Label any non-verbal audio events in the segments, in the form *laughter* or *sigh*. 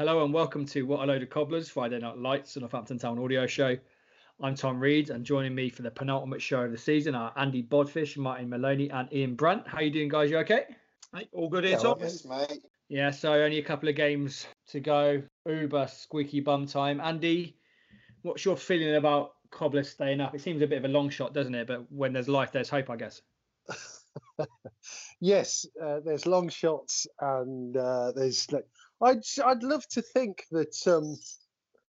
Hello and welcome to What a Load of Cobblers, Friday Night Lights, a Northampton Town audio show. I'm Tom Reed, and joining me for the penultimate show of the season are Andy Bodfish, Martin Maloney, and Ian Brandt. How you doing, guys? You okay? Hey, all good here, Tom? Yes, mate. Yeah, so only a couple of games to go. Uber squeaky bum time. Andy, what's your feeling about Cobblers staying up? It seems a bit of a long shot, doesn't it? But when there's life, there's hope, I guess. *laughs* yes, uh, there's long shots and uh, there's like I'd I'd love to think that um,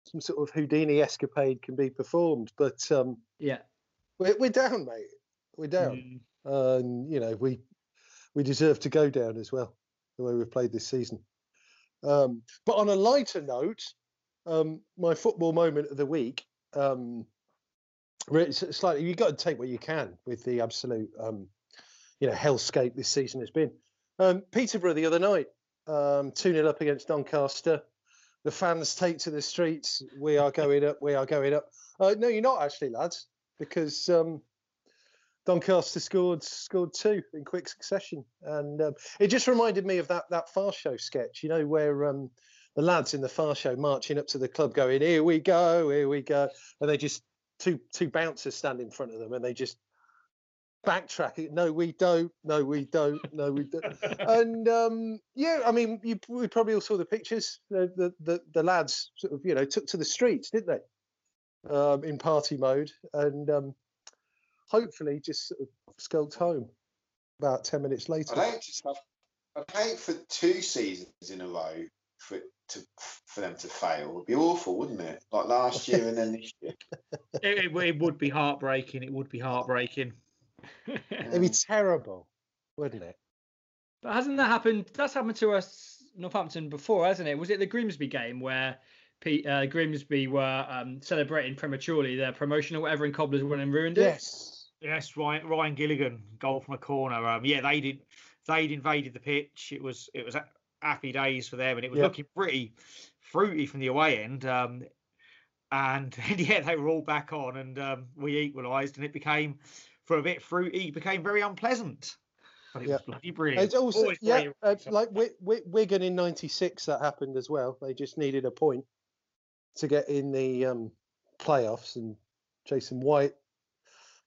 some sort of Houdini escapade can be performed, but um, Yeah. we're, we're down, mate. We're down, Mm, and you know we we deserve to go down as well the way we've played this season. Um, but on a lighter note, um, my football moment of the week. Um, it's slightly you've got to take what you can with the absolute um, you know hellscape this season has been. Um, Peterborough the other night, um, 2 0 up against Doncaster. The fans take to the streets. We are going up. We are going up. Uh, no, you're not actually, lads, because um, Doncaster scored scored two in quick succession, and um, it just reminded me of that that Fast Show sketch, you know, where um, the lads in the Fast Show marching up to the club, going, "Here we go, here we go," and they just two two bouncers stand in front of them, and they just backtrack it. No, we don't. No, we don't. No, we don't. and um, yeah, I mean, you we probably all saw the pictures. The, the the the lads sort of you know took to the streets, didn't they? Um, in party mode, and um, hopefully just sort of skulked home about ten minutes later. I'd hate to have, I'd hate for two seasons in a row for it to for them to fail. It'd be awful, wouldn't it? Like last year and then this year. *laughs* it, it, it would be heartbreaking. It would be heartbreaking. *laughs* It'd be terrible, wouldn't it? But hasn't that happened? That's happened to us Northampton before, hasn't it? Was it the Grimsby game where Pete, uh, Grimsby were um, celebrating prematurely their promotion or whatever, and Cobblers went and ruined it? Yes. Yes, Ryan, Ryan Gilligan, goal from a corner. Um, yeah, they did. They'd invaded the pitch. It was it was happy days for them, and it was Yeah. looking pretty fruity from the away end. Um, and *laughs* yeah, they were all back on, and um, we equalised, and it became for a bit fruity, became very unpleasant. But it Yeah. was bloody brilliant. It's also Always yeah, uh, like Wi- Wi- Wigan in '96 that happened as well. They just needed a point to get in the um, playoffs, and Jason White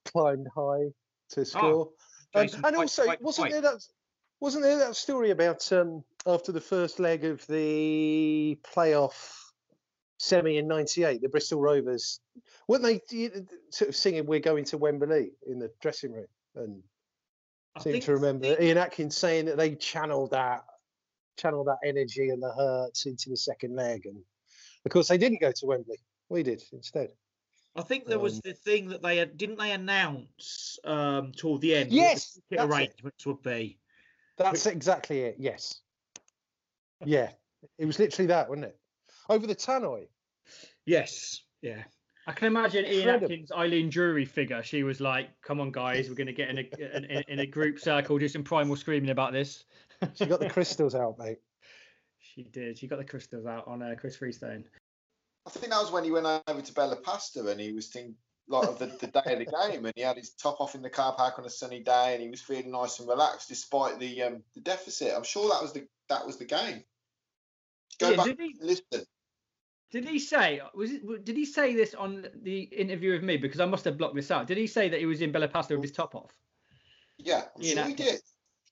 climbed high to score. Um, Ah, and White- also, White- wasn't White. there that wasn't there that story about um, after the first leg of the playoff semi in '98, the Bristol Rovers, weren't they sort of singing "We're going to Wembley" in the dressing room and I seem to remember Ian Atkins saying that they channeled that channeled that energy and the hurts into the second leg and of course they didn't go to Wembley we did instead I think there was um, the thing that they had, didn't they announce um, toward the end? Yes, the that's it. arrangements would be. that's exactly it yes yeah it was literally that wasn't it over the tannoy Yes, yeah. I can imagine Ian Incredible. Atkins' Eileen Drewery figure. She was like, "Come on, guys, we're going to get in a in, in, in a group circle, do some primal screaming about this." she got the crystals out mate *laughs* She did. She got the crystals out on uh, Chris Freestone. I think that was when he went over to Bella Pasta and he was thinking like of the, the day of the game and he had his top off in the car park on a sunny day and he was feeling nice and relaxed despite the um, the deficit. I'm sure that was the that was the game. Go Yeah, back, he- listen. Did he say was it? Did he say this on the interview with me? Because I must have blocked this out. Did he say that he was in Bella Pasta with his top off? Yeah, I'm You sure know. he did.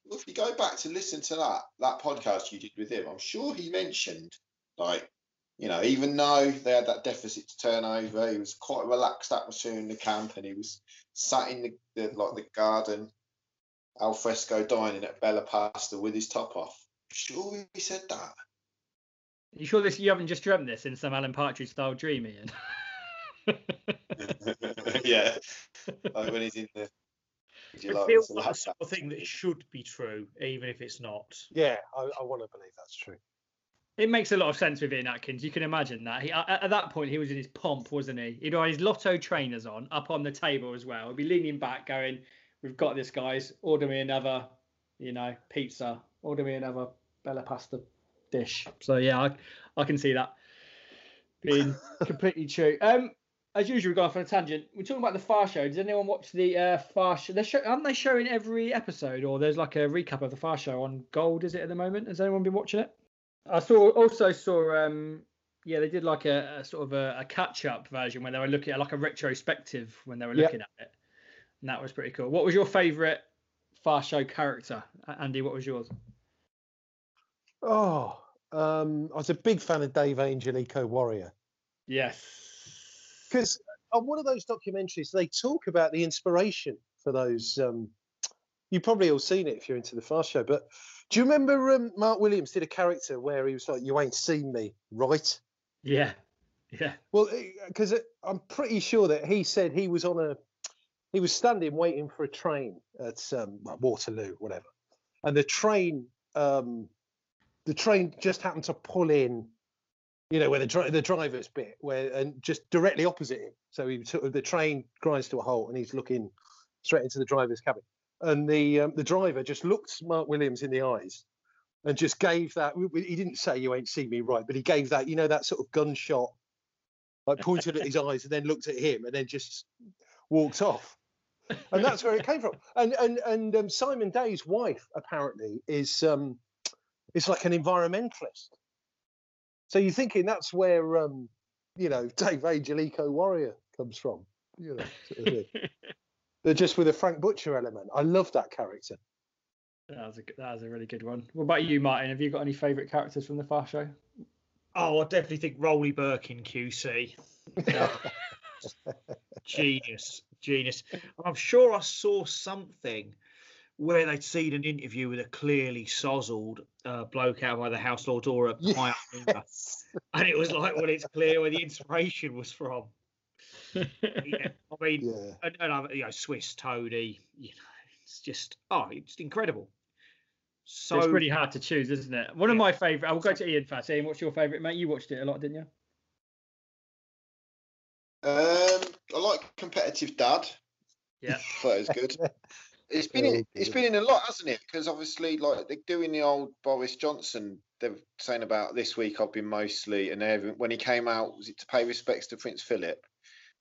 Well, if you go back to listen to that that podcast you did with him, I'm sure he mentioned like, you know, even though they had that deficit to turnover, he was quite a relaxed atmosphere in the camp, and he was sat in the, the like the garden, al fresco dining at Bella Pasta with his top off. Sure, he said that. You sure this? You haven't just dreamt this in some Alan Partridge style dream, Ian? *laughs* yeah, like when he's in the. It like feels like a sort of thing that should be true, even if it's not. Yeah, I, I want to believe that's true. It makes a lot of sense with Ian Atkins. You can imagine that. He, at, at that point, he was in his pomp, wasn't he? He'd had his lotto trainers on, up on the table as well. He'd be leaning back, going, "We've got this, guys. Order me another, you know, pizza. Order me another Bella Pasta dish." So yeah, I, I can see that being *laughs* completely true. Um, as usual, we're going off on a tangent. We're talking about the Fast Show. Does anyone watch the uh, Fast Show? They're show- aren't they showing every episode, or there's like a recap of the Fast Show on Gold? Is it at the moment? Has anyone been watching it? I saw also saw um yeah they did like a, a sort of a, a catch up version when they were looking at like a retrospective when they were Yep. looking at it, and that was pretty cool. What was your favourite Fast Show character, Andy? What was yours? Oh, um, I was a big fan of Dave Angel Eco Warrior Yes. because on one of those documentaries they talk about the inspiration for those. Um, you probably all seen it if you're into the Fast Show, but do you remember um, Mark Williams did a character where he was like, "You ain't seen me, right?" Yeah. Yeah. Well, because I'm pretty sure that he said he was on a, he was standing waiting for a train at um, Waterloo, whatever, and the train, um, the train just happened to pull in, you know, where the dri- the driver's bit, where and just directly opposite him. So he sort of the train grinds to a halt, and he's looking straight into the driver's cabin, and the um, the driver just looked Mark Williams in the eyes. And just gave that. He didn't say "you ain't seen me right," but he gave that. You know that sort of gunshot like pointed at his eyes and then looked at him and then just walked off. And that's where it came from. And and and um, Simon Day's wife apparently is um is like an environmentalist. So you're thinking that's where um you know *laughs* Dave Angel Eco Warrior comes from. You know, sort of. *laughs* They're just with a Frank Butcher element. I love that character. That was a that was a really good one. What about you, Martin? Have you got any favourite characters from the Fast Show? Oh, I definitely think Rowley Birkin QC. *laughs* genius, genius. I'm sure I saw something where they'd seen an interview with a clearly sozzled uh, bloke out by the house law door at Pioneer, Yes. and it was like, well, it's clear where the inspiration was from. *laughs* Yeah, I mean, Yeah. and, and you know, Swiss Toni, you know, it's just, oh, it's incredible. So it's pretty hard to choose, isn't it? One of my favourite. I will go to Ian first. Ian, what's your favourite, mate? You watched it a lot, didn't you? Um, I like competitive dad. Yeah. *laughs* thought it was good. *laughs* It's been in, it's been in a lot, hasn't it? Because obviously, like they're doing the old Boris Johnson. They're saying about this week. I've been mostly and when he came out, was it to pay respects to Prince Philip?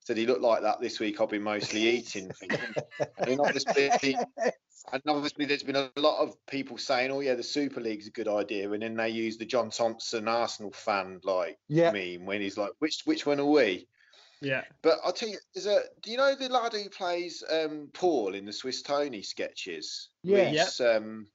Said he looked like that this week. I've been mostly *laughs* eating. things. I mean, obviously, *laughs* and obviously, there's been a lot of people saying, "Oh yeah, the Super League's a good idea," and then they use the John Thompson Arsenal fan like Yeah. meme when he's like, "Which which one are we?" Yeah. But I'll tell you, there's a. Do you know the lad who plays um, Paul in the Swiss Toni sketches? Yeah. He's, um,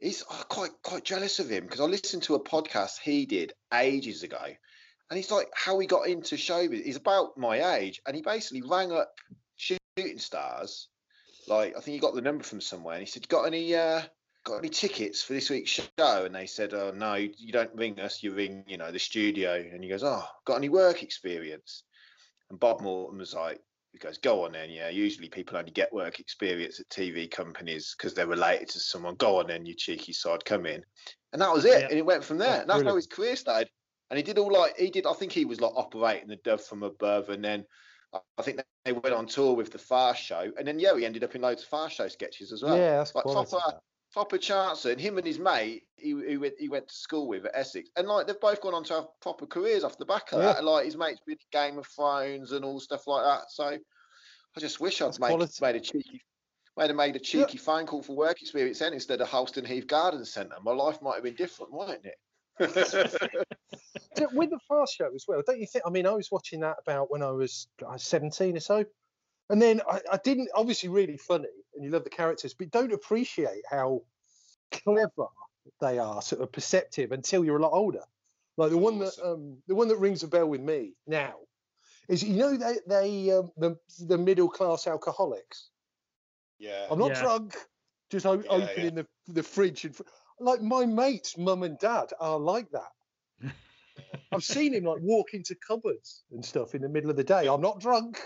he's I'm quite quite jealous of him because I listened to a podcast he did ages ago, and he's like how he got into showbiz. He's about my age, and he basically rang up shooting stars. Like I think he got the number from somewhere, and he said, "Got any?" Uh, Got any tickets for this week's show? And they said, "Oh no, you don't ring us. You ring, you know, the studio." And he goes, "Oh, got any work experience?" And Bob Mortimer was like, he goes, go on then. Yeah, usually people only get work experience at TV companies because they're related to someone. Go on then, you cheeky sod, come in. And that was it. Yeah. And it went from there. That's and that's how his career started. And he did all like, he did, I think he was like operating the dove from above. And then I- think they went on tour with the Fast Show. And then, yeah, he ended up in loads of Fast Show sketches as well. yeah, that's like quality. Proper chancer, and him and his mate, he, he went he went to school with at Essex, and like they've both gone on to have proper careers off the back of Yeah. that. And, like his mate's been Game of Thrones and all stuff like that. So I just wish I'd made, made a cheeky. Might have made a cheeky phone call for work experience then instead of Halston Heath Garden Centre. My life might have been different, mightn't it? *laughs* So with the fast show as well, don't you think? I mean, I was watching that about when I was uh, 17 or so. And then I, I didn't, obviously, really funny, and you love the characters, but don't appreciate how clever they are, sort of perceptive until you're a lot older. Like the one that, Awesome. um, the one that rings a bell with me now is, you know, they, they um, the, the middle class alcoholics. yeah. I'm not Yeah. drunk, just o- Yeah, yeah. opening the the fridge and fr- like my mates, mum and dad are like that. *laughs* I've seen him like walk into cupboards and stuff in the middle of the day. I'm not drunk.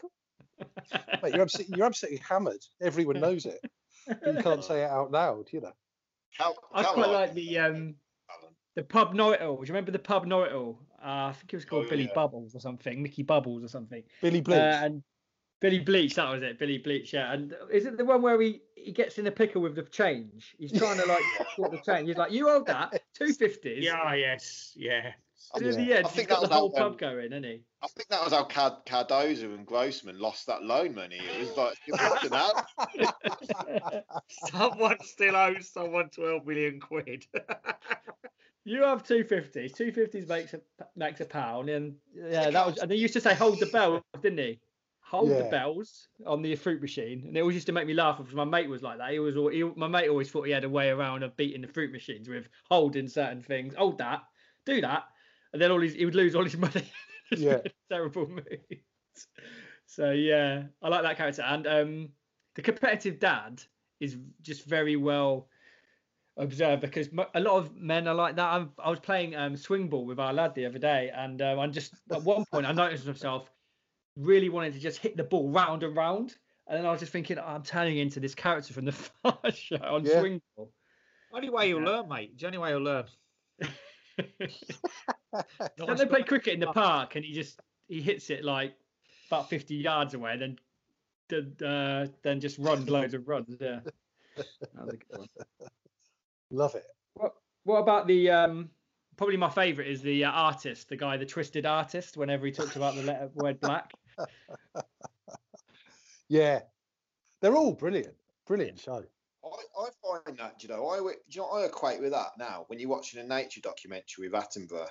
Mate, you're absolutely you're absolutely hammered. Everyone knows it. But you *laughs* can't say it out loud, you know. How, I how quite like the um the pub know-it-all. Do you remember the pub know-it-all? Uh, I think it was called Oh, Billy yeah. Bubbles or something, Mickey Bubbles or something. Billy Bleach. Uh, and Billy Bleach, that was it, Billy Bleach. Yeah, and is it the one where he he gets in a pickle with the change? He's trying to like *laughs* sort the change. He's like, "You hold that, two fifties. Yeah, yes, yeah. I, Yeah. the end, I he's think got that the was whole how, um, pub going, isn't he? I think that was how Card- Cardoza and Grossman lost that loan money. It was like, it was that. Someone still owes someone 12 million quid. *laughs* You have two fifties. Two fifties makes a makes a pound, and yeah, that was. And they used to say hold the bell, didn't he? Hold the bells on the fruit machine, and it always used to make me laugh because my mate was like that. He was, al- he, my mate always thought he had a way around of beating the fruit machines with holding certain things. Hold that, do that, and then all his, he would lose all his money. *laughs* Yeah. terrible moves. So yeah, I like that character, and um, the competitive dad is just very well observed because a lot of men are like that. I'm, I was playing um, swing ball with our lad the other day, and um, I'm just at one point I noticed myself really wanting to just hit the ball round and round, and then I was just thinking, I'm turning into this character from the *laughs* Fast Show on Yeah. swing ball. only way you'll Yeah. learn, mate. It's the only way you'll learn. *laughs* Don't they play cricket in the park and he just he hits it like about 50 yards away, then then, uh, then just runs loads of runs. Yeah, that was a good one. Love it. What, what about the um? Probably my favourite is the uh, artist, the guy, the twisted artist. Whenever he talks about the letter *laughs* word black, Yeah. They're all brilliant. Brilliant show. I, I find that, you know, I, you know, I equate with that now when you're watching a nature documentary with Attenborough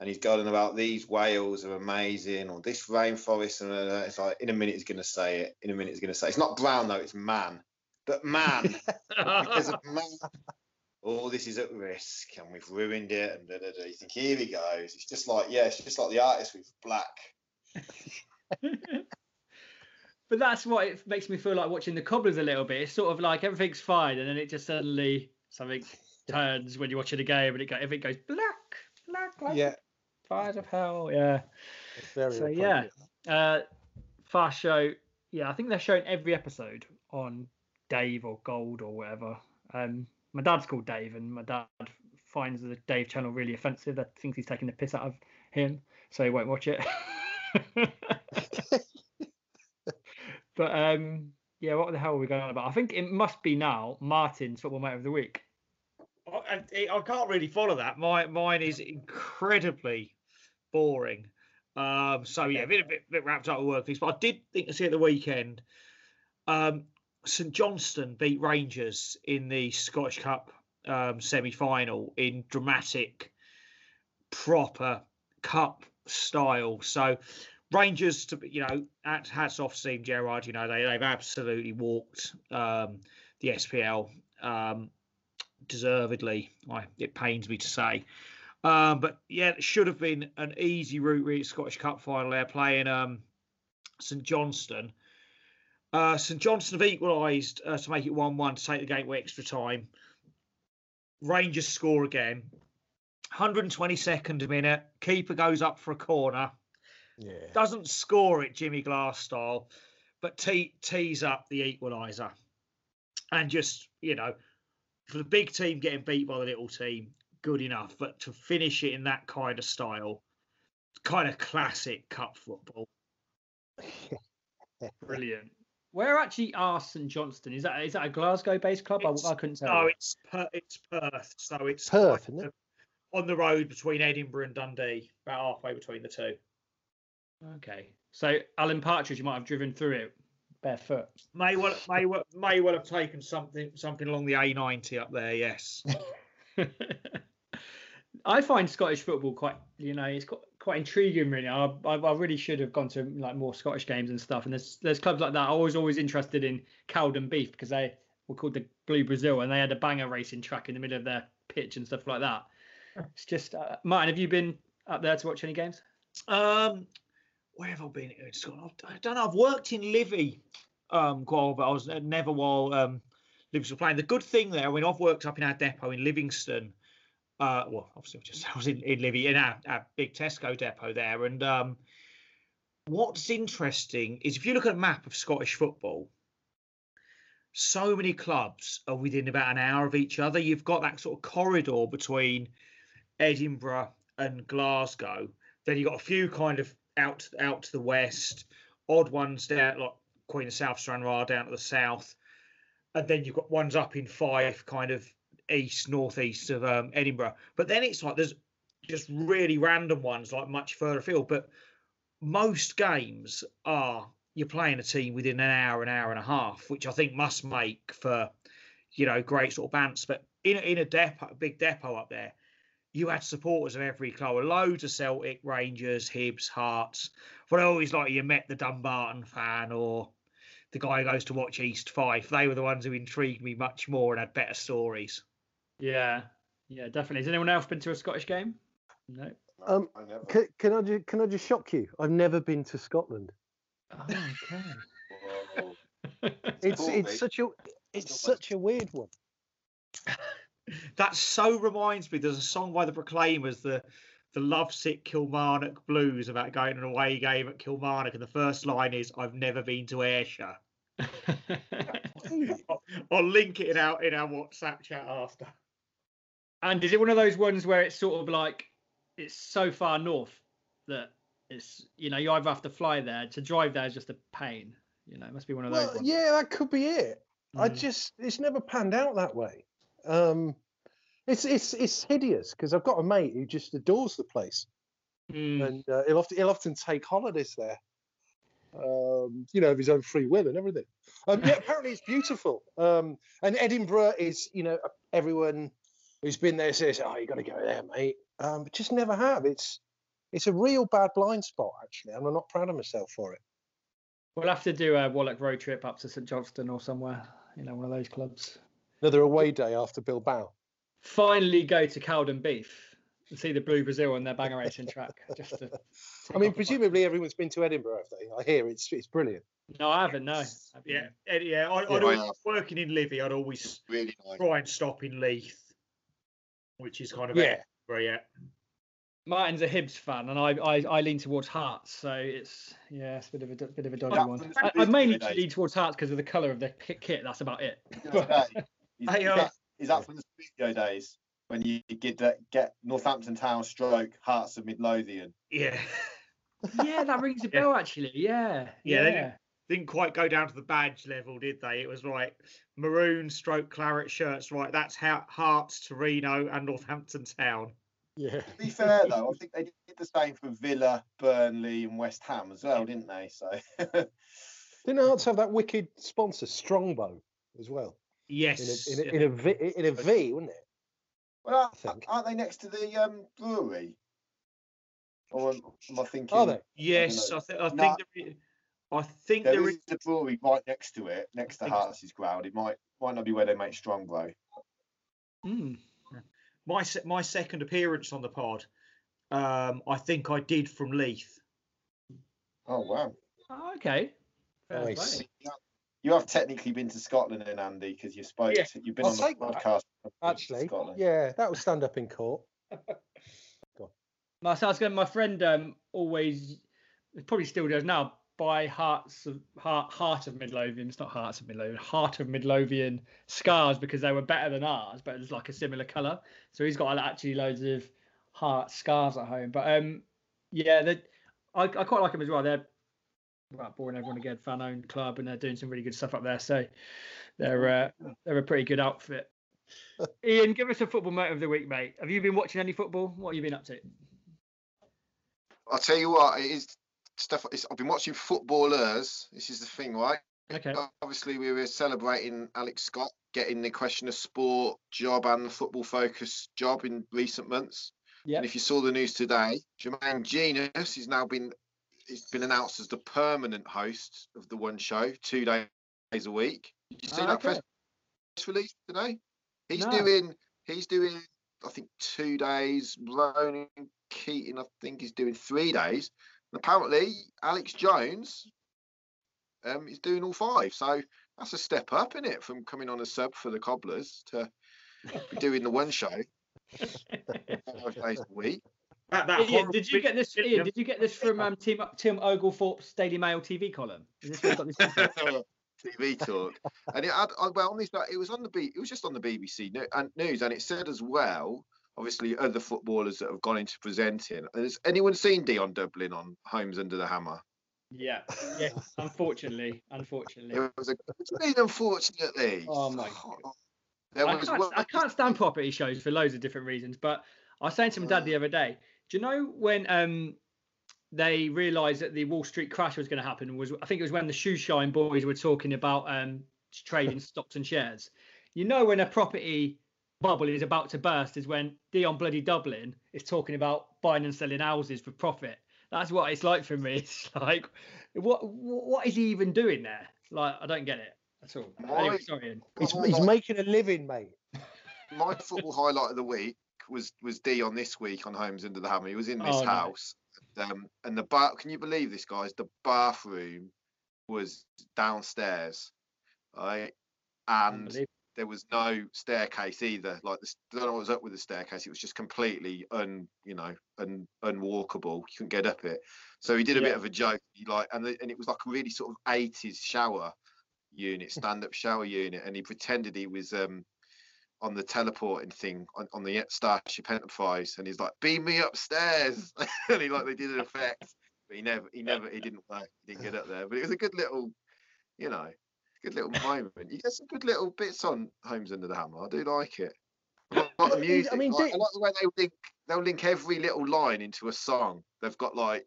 and he's going about these whales are amazing or this rainforest, and uh, it's like, in a minute he's going to say it, in a minute he's going to say It's not brown though, it's man. But man, because of man, all this is at risk and we've ruined it. And da, da, da. you think, here he goes. It's just like, yeah, it's just like the artist with black. *laughs* but that's what it makes me feel like watching the Cobblers a little bit. It's sort of like everything's fine, and then it just suddenly something turns when you're watching a game, and it go, everything goes black, black, like Yeah. fires of hell. Yeah. It's very So, yeah. uh fast show yeah i think they're showing every episode on dave or gold or whatever um my dad's called dave and my dad finds the dave channel really offensive that thinks he's taking the piss out of him so he won't watch it *laughs* *laughs* but um yeah what the hell are we going on about i think it must be now martin's football mate of the week I, I- can't really follow that. My mine is incredibly boring. Um, so yeah, a bit, a bit, bit wrapped up with work things. But I did think to see at the weekend, um, St Johnstone beat Rangers in the Scottish Cup um, semi-final in dramatic, proper cup style. So Rangers, to you know, hats off to Steve Gerrard. You know, they they've absolutely walked um, the SPL. Um, deservedly. It pains me to say. Um, but yeah, it should have been an easy route really Scottish Cup final. They're playing um, St Johnstone. Uh, St Johnstone have equalised uh, to make it 1 1 to take the game with extra time. Rangers score again. 122nd minute. Keeper goes up for a corner. Yeah. Doesn't score it Jimmy Glass style, but tee, tees up the equaliser. And just, you know, for the big team getting beat by the little team, good enough. But to finish it in that kind of style, kind of classic cup football. *laughs* brilliant Where actually are St Johnstone? Is that is that a Glasgow-based club? I, I couldn't tell. No, you. it's per, it's Perth. So it's Perth, like isn't it? On the road between Edinburgh and Dundee, about halfway between the two. Okay. So Alan Partridge, you might have driven through it barefoot. May well may well may well have taken something something along the A90 up there. Yes. *laughs* I find Scottish football quite, you know, it's quite, quite intriguing. Really, I, I, I really should have gone to like more Scottish games and stuff. And there's there's clubs like that. I was always interested in Cowdenbeath because they were called the Blue Brazil, and they had a banger racing track in the middle of their pitch and stuff like that. *laughs* It's just, uh, Martin, have you been up there to watch any games? Um, where have I been? in Scotland? I don't know. I've worked in Livy um, quite but I was never while um, Livingston playing. The good thing there, I mean, I've worked up in our depot in Livingston. Uh, well, obviously, I just *laughs* I was in, in Livy in our, our big Tesco depot there, and um, what's interesting is if you look at a map of Scottish football, so many clubs are within about an hour of each other. You've got that sort of corridor between Edinburgh and Glasgow. Then you've got a few kind of out out to the west, odd ones down like Queen of South Stranraer down to the south, and then you've got ones up in Fife, kind of east northeast of um, Edinburgh. But then it's like there's just really random ones like much further afield. But most games are you're playing a team within an hour, an hour and a half, which I think must make for you know great sort of bounce. But in in a depot, a big depot up there, you had supporters of every club, loads of Celtic, Rangers, Hibs, Hearts. But I always like you met the Dumbarton fan or the guy who goes to watch East Fife. They were the ones who intrigued me much more and had better stories. Yeah, yeah, definitely. Has anyone else been to a Scottish game? No. Um, I. Can, can I just, can I just shock you? I've never been to Scotland. Oh, okay. *laughs* *laughs* It's it's such a it's such a weird one. That so reminds me. There's a song by the Proclaimers, the the lovesick Kilmarnock Blues, about going on an away game at Kilmarnock, and the first line is "I've never been to Ayrshire." I'll, *laughs* I'll link it out in our WhatsApp chat after. and is it one of those ones where it's sort of like it's so far north that it's you know you either have to fly there to drive there is just a pain. You know, it must be one of those Well, ones. yeah, that could be it. I Mm. just it's never panned out that way. Um, it's it's it's hideous because I've got a mate who just adores the place, Mm. and uh, he'll often he'll often take holidays there. Um, you know, of his own free will and everything. Um, yeah, apparently it's beautiful. Um, and Edinburgh is, you know, everyone who's been there says, "Oh, you got to go there, mate." Um, but just never have. It's it's a real bad blind spot actually, and I'm not proud of myself for it. We'll have to do a Wallach road trip up to St Johnstone or somewhere. You know, one of those clubs. Another away day after Bilbao. Finally, go to Cowdenbeath and see the Blue Brazil on their banger racing track. Just to *laughs* I mean, off a box. presumably everyone's been to Edinburgh, have they? I hear it's it's brilliant. No, I haven't. No. Yes. Have you? Yeah, yeah. I, I'd Yeah, always, have. working in Livy, I'd always Really nice. try and stop in Leith, which is kind of Yeah. Edinburgh, yeah. Martin's a Hibs fan, and I I, I lean towards Hearts, so it's yeah, it's a bit of a bit of a dodgy Yeah, one. from the I, I mainly lean towards Hearts because of the colour of the kit, kit. That's about it. *laughs* Gonna say, Is, Hey, uh, that, is that from the studio days when you get that, get Northampton Town stroke Hearts of Midlothian? Yeah. *laughs* yeah, that rings a Yeah. bell actually. Yeah, Yeah, they yeah. Didn't quite go down to the badge level, did they? It was like Maroon stroke claret shirts, right? That's how Hearts, Torino, and Northampton Town. Yeah. To be fair though, I think they did the same for Villa, Burnley, and West Ham as well, didn't they? So *laughs* Didn't Hearts have that wicked sponsor, Strongbow, as well? In Yes. a, in a, in a, v, in a V, wouldn't it? well, aren't- think. aren't they next to the um, brewery? Or am, am I thinking? Are they? yes, know. I, th- I No. think there is, I think There there is is. a brewery right next to it, next to think so. Hearts' ground. It might might not be where they make Strongbow. Mm. my se- my second appearance on the pod. Um, I think I did from Leith. Oh wow! Oh, okay. Fair Nice. Play. You have technically been to Scotland then, Andy, because you spoke. Yeah, to, you've been I'll on the take that, podcast. Actually, Scotland. yeah, that would stand up in court. *laughs* My, so I was going, my friend um, always, probably still does now, buy hearts of heart, heart of Midlothian. It's not hearts of Midlothian, heart of Midlothian scars because they were better than ours, but it's like a similar color. So he's got actually loads of heart scars at home. But um, yeah, they, I, I quite like them as well. They're about boring everyone again, fan owned club, and they're doing some really good stuff up there. So they're uh, they're a pretty good outfit. *laughs* Ian, give us a football motive of the week, mate. Have you been watching any football? What have you been up to? I'll tell you what, it is stuff. It's, I've been watching footballers. This is the thing, right? Okay. Obviously, we were celebrating Alex Scott getting the question of sport job and the football focus job in recent months. Yeah. And if you saw the news today, Jermaine Jenas has now been he's been announced as the permanent host of the One Show, two days a week. Did you see Ah, that okay. press release today? He's No. doing he's doing I think two days. Ronan Keating I think is doing three days. And apparently Alex Jones um is doing all five. So that's a step up in it from coming on a sub for the cobblers to doing the one show *laughs* five days a week. That, that Ian, horrible did you get this? Ian, did you get this from um, Tim Tim Oglethorpe's Daily Mail TV column? Is this where you got this from? *laughs* TV talk, and it had uh, well on this. It was on the B. It was just on the BBC and news, and it said as well. Obviously, other footballers that have gone into presenting. Has anyone seen Dion Dublin on Homes Under the Hammer? yeah, yeah. Unfortunately, unfortunately. It was a. What do you mean, unfortunately? Oh, my *laughs* There I was can't, one- I can't stand property shows for loads of different reasons. But I was saying to my dad the other day, do you know when um they realised that the Wall Street crash was going to happen? Was I think it was when the shoe shine boys were talking about um trading stocks and shares. You know when a property bubble is about to burst is when Dion Bloody Dublin is talking about buying and selling houses for profit. That's what it's like for me. *laughs* It's like, what what is he even doing there? Like, I don't get it at all. Anyway, sorry. Ian. He's, he's my- making a living, mate. my football highlight of the week was was D on this week on Homes Under the Hammer. He was in this Oh, house, and, um, and the bar. Can you believe this, guys? The bathroom was downstairs, right? And there was no staircase either. Like the, I don't know what was up with the staircase. It was just completely un, you know, un, unwalkable. You couldn't get up it. So he did a Yeah. bit of a joke. He like, and the, and it was like a really sort of eighties shower unit, stand up shower unit, and he pretended he was um on the teleporting thing on, on the Starship Enterprise, and he's like, "Beam me upstairs," *laughs* and he like they did an effect, but he never, he never, he didn't work, he didn't get up there. But it was a good little, you know, good little moment. You get some good little bits on Homes Under the Hammer. I do like it. I like the music. I mean, like, I like the way they link. They'll link every little line into a song. They've got like,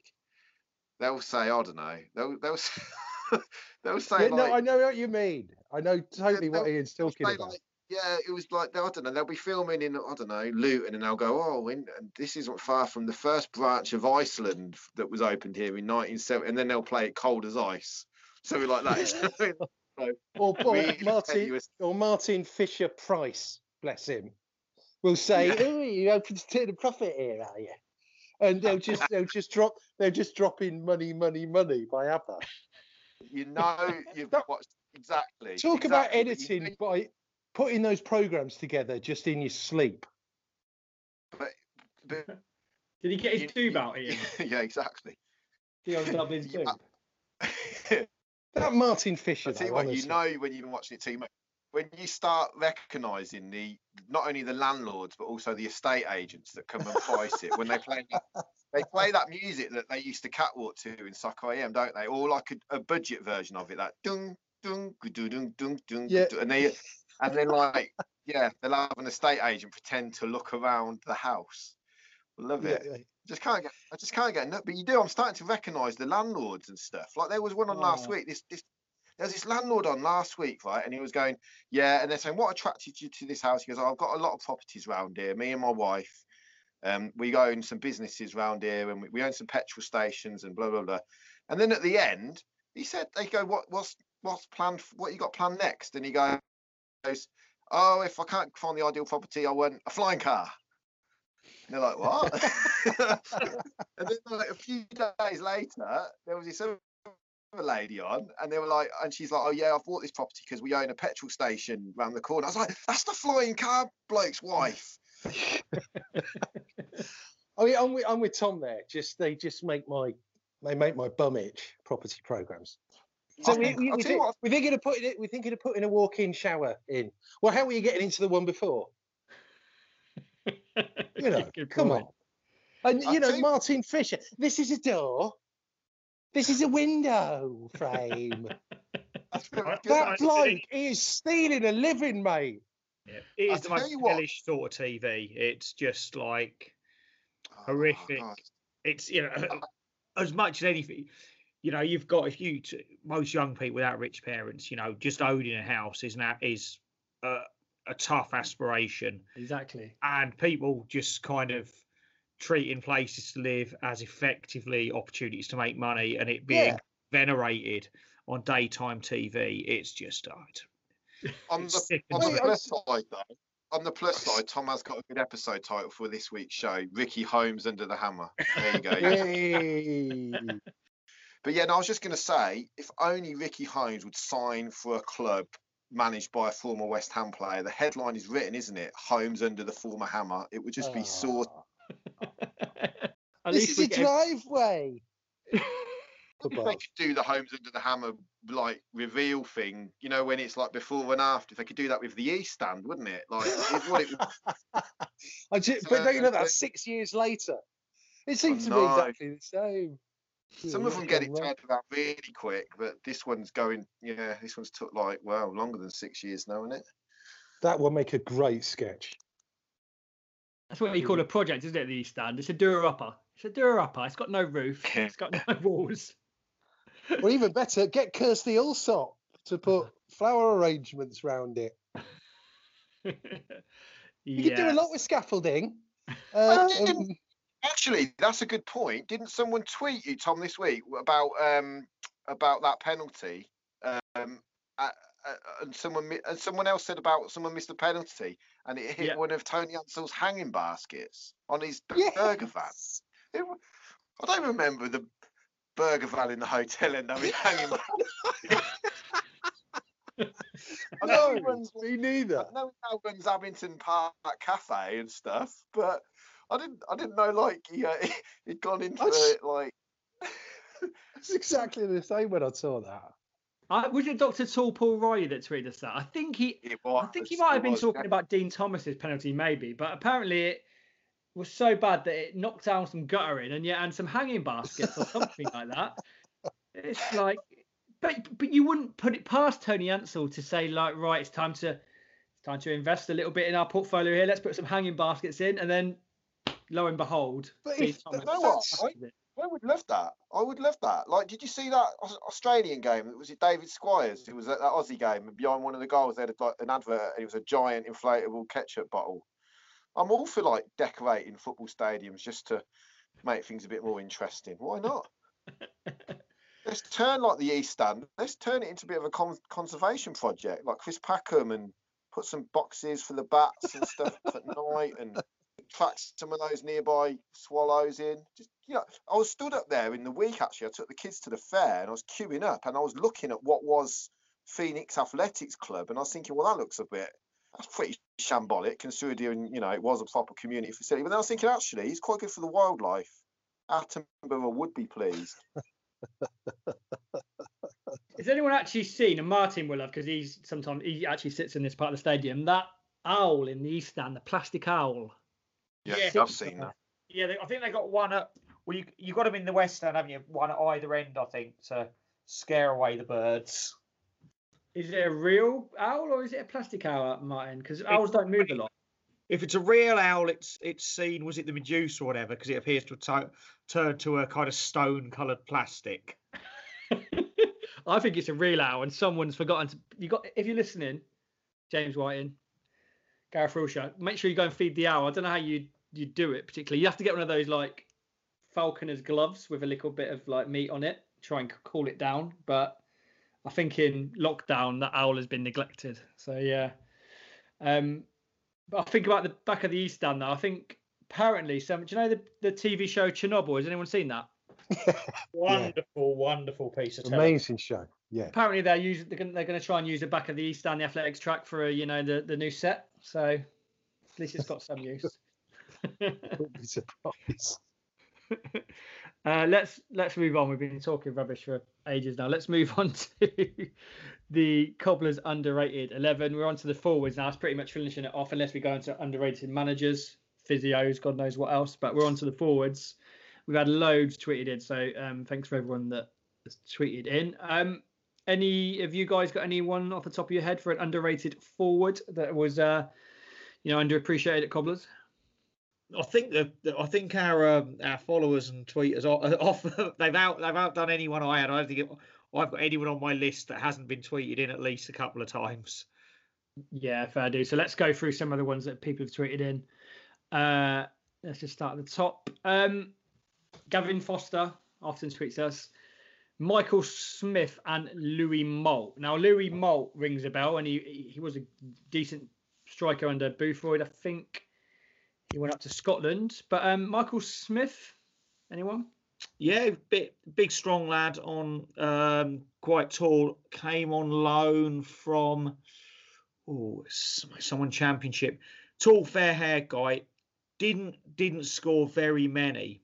they'll say, I don't know. They'll they'll *laughs* they'll say Yeah, like, no, I know what you mean. I know totally what Ian's talking about. like, yeah, it was like I don't know. They'll be filming in I don't know Luton, and they'll go, "Oh, in, and this isn't far from the first branch of Iceland that was opened here in 1970." And then they'll play it cold as ice, *laughs* something like that. *laughs* *laughs* Or, or Martin, or Martin Fisher Price, bless him, will say, Yeah. "Oh, you open to turn a profit here, are you?" And they'll just they'll just drop they'll just drop in money, money, money by ABBA. you know, you've watched exactly. Talk about exactly, you editing by putting those programs together just in your sleep. but- but- *laughs* Did he get his tube out, Ian? *laughs* yeah, exactly. Dion Dublin's *laughs* You- tube. That Martin Fisher, you though, what, you know when you've been watching it too much. When you start recognising the not only the landlords but also the estate agents that come and price it when they play that, they play that music that they used to catwalk to in Soccer AM, don't they? Or like a, a budget version of it, that dung dung dung dung dung dung, Yeah. and they and then like yeah, they'll have an estate agent pretend to look around the house. Love it yeah. just can't get I just can't get enough. But you do. I'm starting to recognise the landlords and stuff. Like there was one on last Oh. week. This this there's this landlord on last week, right? And he was going, yeah. And they're saying, what attracted you to this house? He goes, I've got a lot of properties around here. Me and my wife, um, we own some businesses around here, and we, we own some petrol stations and blah blah blah. And then at the end, he said, they go, what what's what's planned? What you got planned next? And he goes, oh, if I can't find the ideal property, I want a flying car. And they're like, what? *laughs* *laughs* and then like a few days later, there was this other lady on, and they were like, and she's like, oh yeah, I bought this property because we own a petrol station round the corner. I was like, that's the flying car bloke's wife. *laughs* I mean, I'm with, I'm with Tom there. Just they just make my they make my bum itch. Property programs. So I we, we, we, think, what, we think thinking of putting it. We're thinking of putting a walk-in shower in. Well, how were you getting into the one before? *laughs* You know, come point. on. And I'll you know, tell you- Martin Fisher. This is a door. This is a window frame. *laughs* That's very Right, good, that bloke is stealing a living, mate. Yeah. It I is the most you hellish sort of TV. It's just like Oh, horrific. God. it's you know as much as anything you know you've got if you t- most young people without rich parents you know just owning a house is now is a, a tough aspiration Exactly. and people just kind of treating places to live as effectively opportunities to make money and it being Yeah. venerated on daytime tv it's just oh, it's, On it's the On the Wait, sick. I plus side, though, on the plus side, Tom has got a good episode title for this week's show: Ricky Holmes under the hammer. There you go. *laughs* Yay. But yeah, no, I was just going to say, if only Ricky Holmes would sign for a club managed by a former West Ham player. The headline is written, isn't it? Holmes under the former hammer. It would just be sort. *laughs* Ah. This is we a get driveway. If *laughs* they could do the Holmes under the hammer like reveal thing, you know, when it's like before and after, if they could do that with the East stand, wouldn't it? Like, it's what it would *laughs* I ju- So, but don't you know that six years later? It seems to be know. exactly the same. Some of them get it gone wrong. turned around really quick, but this one's going. Yeah, this one's took like well longer than six years now, isn't it? That will make a great sketch. That's what you call a project, isn't it? The East Stand. It's a doer upper. It's a doer upper. It's got no roof. *laughs* It's got no walls. Or even better, get Kirstie Allsopp to put *laughs* flower arrangements round it. *laughs* You could do a lot with scaffolding. Uh, um, Actually, that's a good point. Didn't someone tweet you, Tom, this week about um about that penalty? Um, uh, uh, and someone and someone else said about someone missed a penalty and it hit Yeah. one of Tony Ansel's hanging baskets on his b- burger van. It I don't remember the burger van in the hotel end having hanging. *laughs* I know No, runs me neither. I know now runs Abington Park Cafe and stuff, but I didn't I didn't know like he uh, *laughs* he'd gone into That's- it like It's exactly the same when I saw that. Uh, was it Dr. Tall Paul Roy that tweeted us that? I think he was. I think he might have been was, talking yeah. about Dean Thomas's penalty, maybe, but apparently it was so bad that it knocked down some guttering and yeah, and some hanging baskets or something like that. *laughs* It's like, but but you wouldn't put it past Tony Ansell to say like, right, it's time to it's time to invest a little bit in our portfolio here. Let's put some hanging baskets in, and then lo and behold, But if- you know what? started. I would love that. I would love that. Like, did you see that Australian game? Was it David Squires? It was at that Aussie game, and behind one of the goals, they had like an advert, and it was a giant inflatable ketchup bottle. I'm all for like decorating football stadiums just to make things a bit more interesting. Why not? *laughs* let's turn like the East Stand. Let's turn it into a bit of a con- conservation project, like Chris Packham, and put some boxes for the bats and stuff at night, and track some of those nearby swallows in. Just you know, I was stood up there in the week actually. I took the kids to the fair and I was queuing up and I was looking at what was Phoenix Athletics Club and I was thinking, well, that looks a bit that's pretty shambolic considering you know it was a proper community facility. But then I was thinking, actually, it's quite good for the wildlife. Attenborough would be pleased. *laughs* Has anyone actually seen, and Martin will have because he's sometimes he actually sits in this part of the stadium, that owl in the East Stand, the plastic owl. Yeah, Yeah. I've seen that. Yeah, they, I think they got one at. Well, you you got them in the west End, haven't you? One at either end, I think, to scare away the birds. Is it a real owl or is it a plastic owl, Martin? Because owls don't move a lot. If it's a real owl, it's it's seen. Was it the Medusa or whatever? Because it appears to have tu- turned to a kind of stone-coloured plastic. *laughs* I think it's a real owl, and someone's forgotten to. You got if you're listening, James Whiting, Gareth Wilshire, make sure you go and feed the owl. I don't know how you you do it particularly. You have to get one of those like falconer's gloves with a little bit of like meat on it. Try and cool it down, but I think in lockdown that owl has been neglected. So yeah. Um, but I think about the back of the East Stand though. I think apparently some. Do you know the the TV show Chernobyl? Has anyone seen that? *laughs* Wonderful, wonderful piece of television. Amazing show. Yeah. apparently they're using they're going, they're going to try and use the back of the East Stand the athletics track for a, you know the, the new set. So at least it's got some *laughs* use. Wouldn't be surprised. *laughs* uh, let's let's move on. We've been talking rubbish for ages now. Let's move *laughs* on to the cobblers underrated 11 we're on to the forwards now. It's pretty much finishing it off unless we go into underrated managers physios god knows what else. But we're on to the forwards. We've had loads tweeted in so um, thanks for everyone that has tweeted in. Um, any of you guys got anyone off the top of your head for an underrated forward that was, uh, you know, underappreciated at Cobblers? I think that I think our um, our followers and tweeters are *laughs* off. They've out they've outdone anyone I had. I don't think it, I've got anyone on my list that hasn't been tweeted in at least a couple of times. Yeah, fair do. So let's go through some of the ones that people have tweeted in. Uh, let's just start at the top. Um, Gavin Foster often tweets us. Michael Smith and Louis Moult. Now, Louis Moult rings a bell, and he he was a decent striker under Boothroyd. I think he went up to Scotland. But um, Michael Smith, anyone? Yeah, bit big, strong lad on um, quite tall. Came on loan from oh, someone championship. Tall, fair haired guy. Didn't didn't score very many.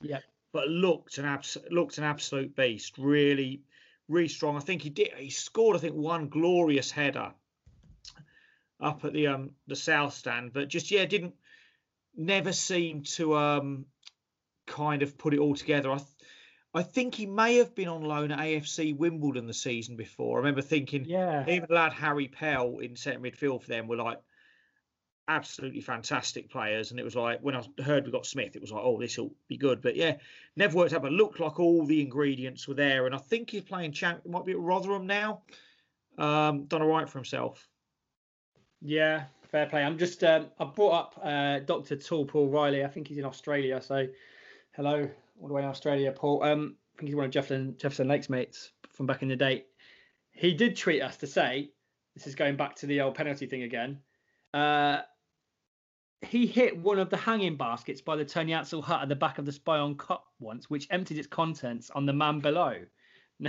Yeah but looked an abs- looked an absolute beast. Really, really strong. I think he did. He scored, I think, one glorious header up at the um the south stand, but just yeah, didn't never seem to um kind of put it all together. I th- I think he may have been on loan at AFC Wimbledon the season before. I remember thinking, yeah, even lad Harry Pell in centre midfield for them were like absolutely fantastic players. And it was like when I heard we got Smith, it was like, oh, this will be good. But yeah, never worked out. But looked like all the ingredients were there. And I think he's playing champ. Might be at Rotherham now. Um, done all right for himself. Yeah, fair play. I'm just um, I brought up uh, Dr. Tall Paul Riley. I think he's in Australia. So hello, all the way in Australia, Paul. Um, I think he's one of Jefferson Jefferson Lake's mates from back in the day. He did tweet us to say, this is going back to the old penalty thing again. Uh, he hit one of the hanging baskets by the Tony Ansell hut at the back of the Spion Kop once, which emptied its contents on the man below. *laughs*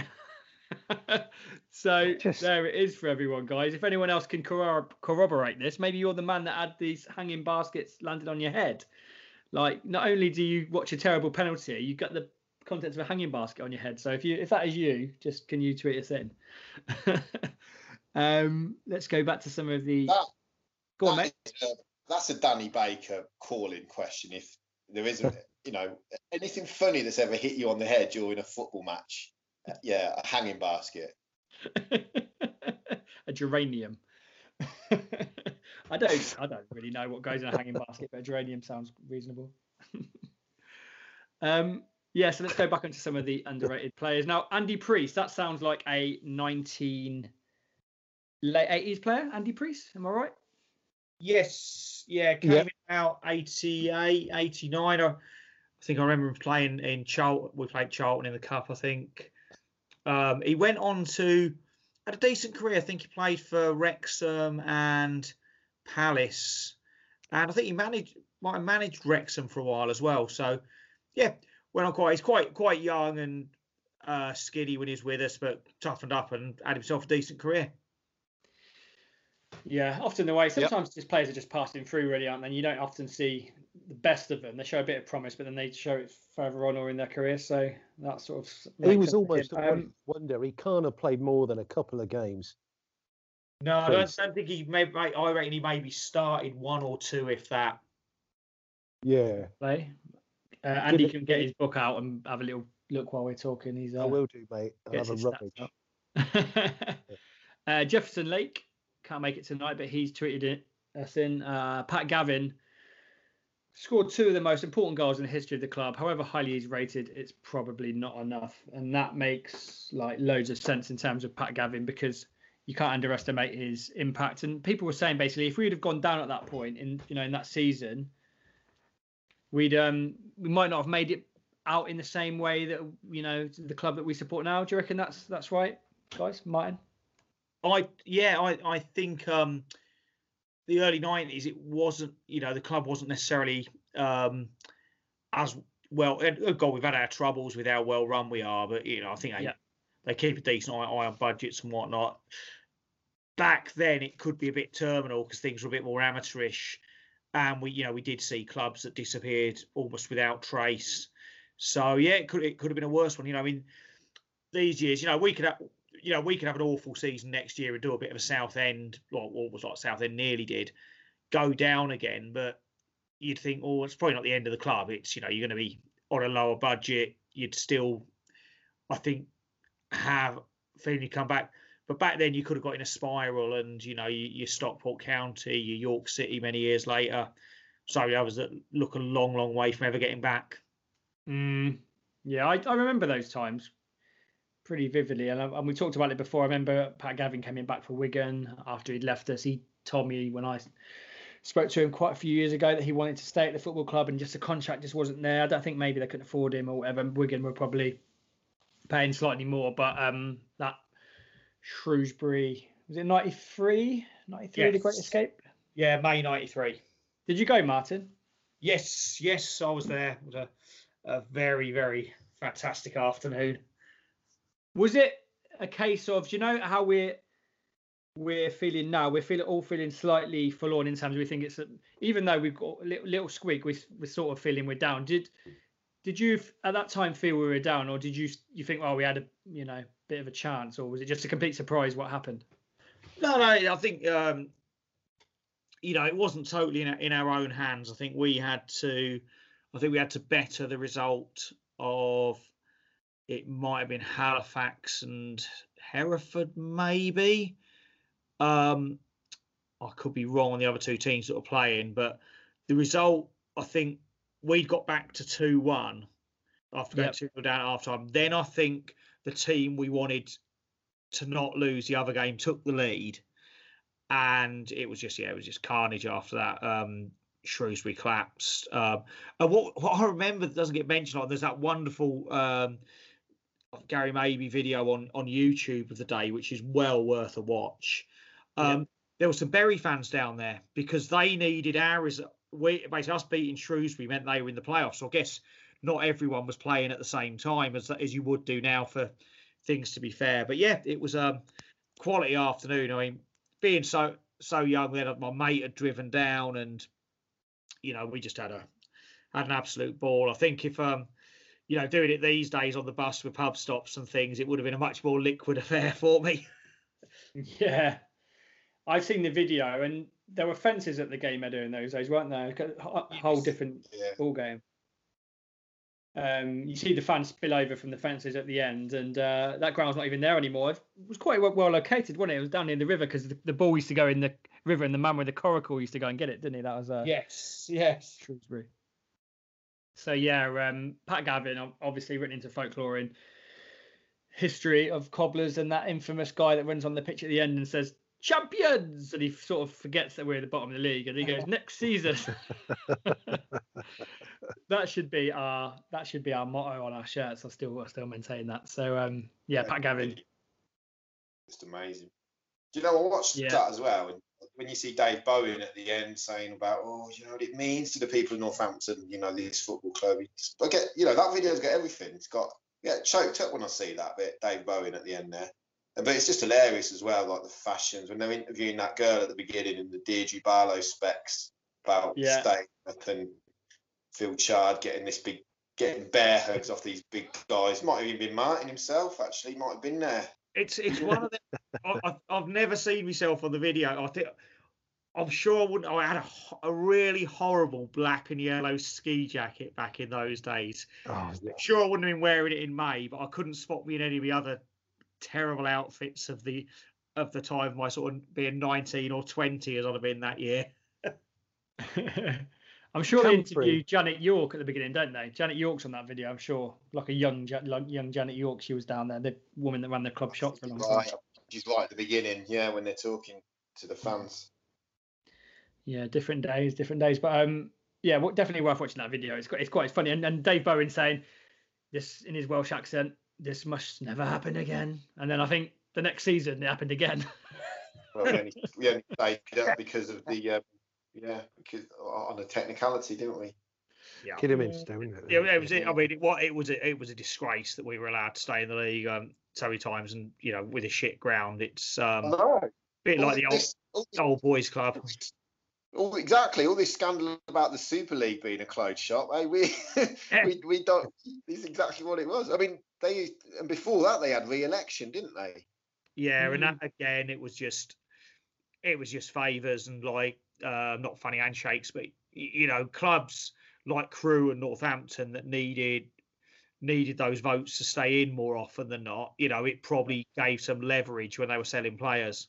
so Just... there it is for everyone, guys. If anyone else can corroborate this, maybe you're the man that had these hanging baskets landed on your head. Like, not only do you watch a terrible penalty, you got the contents of a hanging basket on your head. So if you if that is you, just can you tweet us in? *laughs* um, let's go back to some of the. That, go on, mate that's a Danny Baker calling question. If there isn't, *laughs* you know, anything funny that's ever hit you on the head during a football match, uh, yeah, a hanging basket, *laughs* a geranium. *laughs* I don't, I don't really know what goes in a hanging basket, but a geranium sounds reasonable. um, yeah, so let's go back into some of the underrated players. Now, Andy Preece, that sounds like a 19 late 80s player, Andy Preece. Am I right? Yes, yeah, came yep. out 88, 89. I, I think I remember him playing in Charlton. We played Charlton in the Cup, I think. Um, he went on to had a decent career. I think he played for Wrexham and Palace, and I think he managed might have managed Wrexham for a while as well. So, yeah, went on quite. He's quite quite young and uh, skinny when he's with us, but toughened up and had himself a decent career. Yeah, often the way. Sometimes yep. these players are just passing through, really, aren't they? And you don't often see the best of them. They show a bit of promise, but then they show it further on or in their career. So that sort of. He was almost a um, wonder. He can't have played more than a couple of games. No, I don't, don't, think he may. I reckon he maybe started one or two, if that. Yeah. Play. Uh, Andy can get his book out and have a little look while we're talking. He's. Uh, I will do, mate. I'll have a rummage. *laughs* uh, Jefferson Lake can't make it tonight, but he's tweeted it us in. Uh, Pat Gavin scored two of the most important goals in the history of the club. However highly he's rated, it's probably not enough, and that makes like loads of sense in terms of Pat Gavin because you can't underestimate his impact. And people were saying basically, if we'd have gone down at that point in you know in that season, we'd um we might not have made it out in the same way that you know the club that we support now. Do you reckon that's that's right, guys? Martin. I yeah, I I think um, the early nineties it wasn't you know the club wasn't necessarily um, as well. Oh God, we've had our troubles with how well run we are, but you know I think they, yeah. they keep a decent eye, eye on budgets and whatnot. Back then, it could be a bit terminal because things were a bit more amateurish, and we you know we did see clubs that disappeared almost without trace. So yeah, it could it could have been a worse one. You know, I mean, these years, you know, we could have you know, we could have an awful season next year and do a bit of a Southend, like was like Southend nearly did, go down again. But you'd think, oh, it's probably not the end of the club. It's you know, you're going to be on a lower budget. You'd still, I think, have feeling you come back. But back then, you could have got in a spiral, and you know, you, you Stockport County, your York City many years later. So I was at, look a long, long way from ever getting back. Mm, yeah, I, I remember those times pretty vividly, and, and we talked about it before. I remember Pat Gavin coming back for Wigan after he'd left us. He told me when I spoke to him quite a few years ago that he wanted to stay at the football club, and just the contract just wasn't there. I don't think maybe they couldn't afford him or whatever. Wigan were probably paying slightly more, but um, that Shrewsbury was it 93 93 yes. the great escape yeah may 93 did you go martin yes yes i was there it was a, a very very fantastic afternoon was it a case of you know how we're we're feeling now we're feeling all feeling slightly forlorn in terms we think it's a, even though we've got a little, little squeak we, we're sort of feeling we're down did did you at that time feel we were down or did you you think oh we had a you know bit of a chance, or was it just a complete surprise what happened? No, no, I think um, you know it wasn't totally in in our own hands. I think we had to, I think we had to better the result of it might have been Halifax and Hereford, maybe. Um, I could be wrong on the other two teams that were playing, but the result, I think we'd got back to 2 1 after going yep. 2 down at half time. Then I think the team we wanted to not lose the other game took the lead, and it was just yeah, it was just carnage after that. Um, Shrewsbury collapsed. Um, and what, what I remember that doesn't get mentioned on there's that wonderful um, Gary Maybe video on on YouTube of the day, which is well worth a watch. Um, yeah. There were some Bury fans down there because they needed our result. We basically us beating Shrewsbury meant they were in the playoffs. So I guess not everyone was playing at the same time as as you would do now for things to be fair. But yeah, it was a quality afternoon. I mean, being so so young, then my mate had driven down, and you know we just had a had an absolute ball. I think if um you know doing it these days on the bus with pub stops and things, it would have been a much more liquid *laughs* affair for me. yeah, I've seen the video, and there were fences at the game Edo in those days, weren't there? A whole different yeah. ball game. Um, you see the fans spill over from the fences at the end, and uh, that ground's not even there anymore. It was quite well located, wasn't it? It was down near the river because the, the, ball used to go in the river, and the man with the coracle used to go and get it, didn't he? That was uh, yes, yes, Shrewsbury. So yeah, um, Pat Gavin, obviously written into folklore in history of cobblers, and that infamous guy that runs on the pitch at the end and says champions, and he sort of forgets that we're at the bottom of the league, and he goes next season. *laughs* that should be our that should be our motto on our shirts. I still I still maintain that. So um, yeah, yeah Pat Gavin. It's amazing. Do you know I watched yeah. that as well? When you see Dave Bowen at the end saying about, oh, you know what it means to the people of Northampton, you know, this football club. I get, you know, that video's got everything. It's got, yeah, choked up when I see that bit, Dave Bowen at the end there. But it's just hilarious as well, like the fashions when they're interviewing that girl at the beginning in the Deirdre Barlow specs about yeah. staying up and Phil Chard getting this big, getting bear hugs off these big guys. Might have even been Martin himself. Actually, might have been there. It's it's one of the. *laughs* I, have never seen myself on the video. I think I'm sure I wouldn't. I had a, a really horrible black and yellow ski jacket back in those days. Oh, yeah. Sure, I wouldn't have been wearing it in May, but I couldn't spot me in any of the other terrible outfits of the of the time of my sort of being 19 or 20 as I'd have been that year. *laughs* I'm sure they interview Janet York at the beginning, don't they? Janet York's on that video, I'm sure. Like a young, young Janet York, she was down there, the woman that ran the club shop for a long right. time. She's right at the beginning, yeah, when they're talking to the fans. Yeah, different days, different days, but um, yeah, well, definitely worth watching that video. It's quite, it's quite funny, and, and Dave Bowen saying this in his Welsh accent, "This must never happen again," and then I think the next season it happened again. well, we only, we only it because of the um, yeah, because on a technicality, didn't we? Yeah. Kid him in stone. Yeah, it was. It, I mean, it, what it was. A, it was a disgrace that we were allowed to stay in the league um, so many times, and you know, with a shit ground, it's um, a bit all like the this, old, this, old boys club. *laughs* All, exactly. All this scandal about the Super League being a closed shop. Hey, we, yeah. *laughs* we we don't. This is exactly what it was. I mean, they and before that they had re-election, didn't they? Yeah, mm. and that again, it was just it was just favours and like uh, not funny handshakes, but you know, clubs like Crewe and Northampton that needed needed those votes to stay in more often than not, you know, it probably gave some leverage when they were selling players.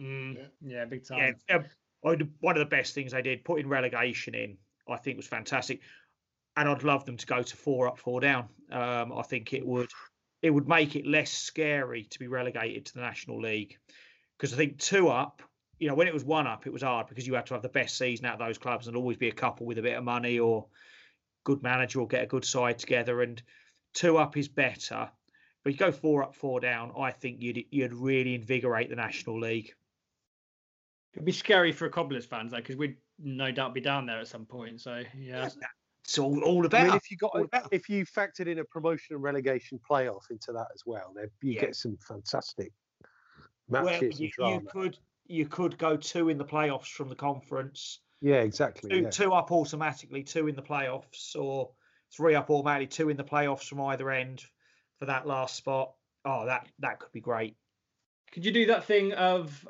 Mm, yeah, big time. Yeah, one of the best things they did, putting relegation in, I think was fantastic. And I'd love them to go to four up, four down. Um, I think it would it would make it less scary to be relegated to the National League. Because I think two up, you know, when it was one up, it was hard because you had to have the best season out of those clubs and always be a couple with a bit of money or good manager or get a good side together. And two up is better. But you go four up, four down, I think you'd you'd really invigorate the National League. It'd be scary for Cobblers fans though, because we'd no doubt be down there at some point. So yeah. It's all, all about. I mean, if you got a, if you factored in a promotion and relegation playoff into that as well, then you yeah. get some fantastic matches. Well, you, you, could you could go two in the playoffs from the conference. Yeah, exactly. Two, yeah. two up automatically, two in the playoffs, or three up automatically, two in the playoffs from either end for that last spot. Oh, that that could be great. Could you do that thing of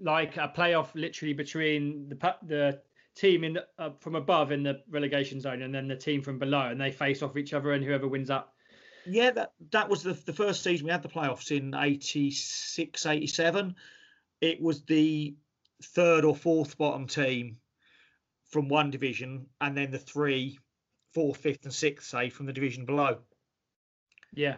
like a playoff literally between the the team in the, uh, from above in the relegation zone and then the team from below, and they face off each other, and whoever wins that. Yeah, that that was the the first season we had the playoffs in 86, 87. It was the third or fourth bottom team from one division, and then the three, fourth, fifth, and sixth, say, from the division below. Yeah.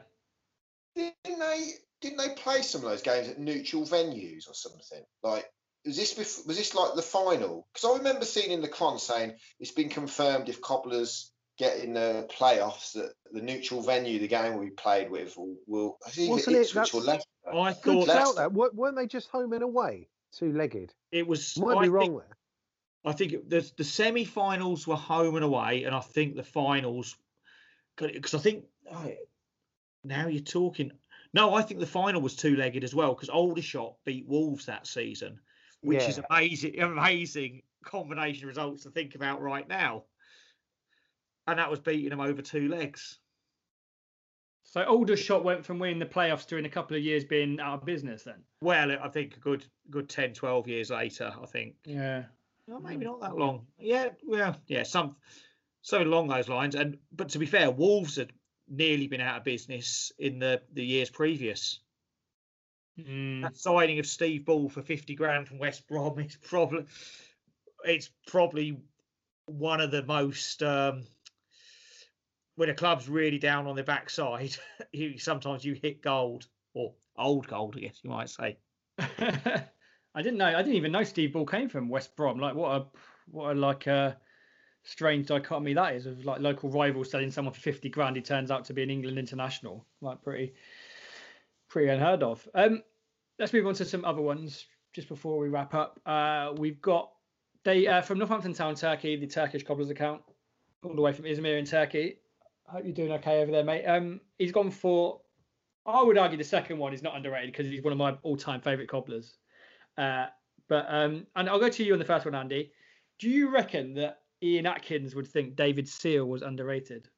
Didn't they? Didn't they play some of those games at neutral venues or something? Like was this before, was this like the final? Because I remember seeing in the con saying it's been confirmed if Cobblers get in the playoffs that the neutral venue the game we played with will, will Wasn't it, that's, Leicester. I thought that weren't they just home and away two legged? It was might I be wrong there. I think the the semi-finals were home and away, and I think the finals because I think oh, now you're talking. No, I think the final was two-legged as well because Aldershot beat Wolves that season which yeah. is amazing, amazing combination results to think about right now. And that was beating them over two legs. So Aldershot went from winning the playoffs to in a couple of years being out of business then? Well, I think a good good 10, 12 years later, I think. Yeah. Well, maybe not that long. Yeah, well, yeah, some so along those lines. And but to be fair, Wolves had nearly been out of business in the the years previous. Mm. That signing of Steve Ball for fifty grand from West Brom is probably it's probably one of the most um, when a club's really down on their backside, *laughs* you sometimes you hit gold or old gold, I guess you might say. *laughs* I didn't know. I didn't even know Steve Ball came from West Brom. Like what a what a like a strange dichotomy that is of like local rivals selling someone for fifty grand. He turns out to be an England international. Like pretty pretty unheard of. Um, let's move on to some other ones just before we wrap up. Uh, we've got they uh, from Northampton Town, Turkey, the Turkish Cobblers account, all the way from Izmir in Turkey. I hope you're doing okay over there, mate. Um, he's gone for. I would argue the second one is not underrated because he's one of my all-time favourite cobblers. Uh, but um, and I'll go to you on the first one, Andy. Do you reckon that Ian Atkins would think David Seal was underrated?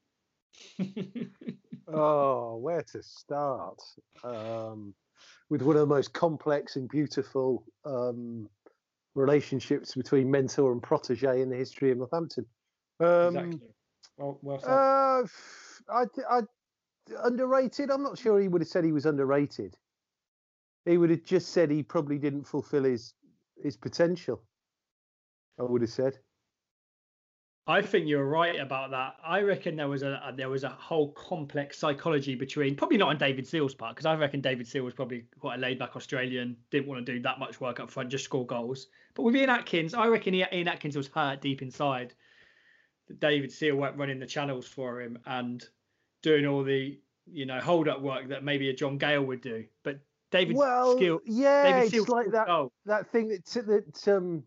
*laughs* oh, where to start? Um, with one of the most complex and beautiful um, relationships between mentor and protege in the history of Northampton. Um, exactly. Well, well said. Uh, I, I, underrated. I'm not sure he would have said he was underrated. He would have just said he probably didn't fulfil his his potential. I would have said. I think you're right about that. I reckon there was a, a there was a whole complex psychology between probably not on David Seal's part because I reckon David Seal was probably quite a laid back Australian, didn't want to do that much work up front, just score goals. But with Ian Atkins, I reckon Ian Atkins was hurt deep inside that David Seal weren't running the channels for him and doing all the you know hold up work that maybe a John Gayle would do. But David well, skill, yeah, David it's like that goal. that thing that that um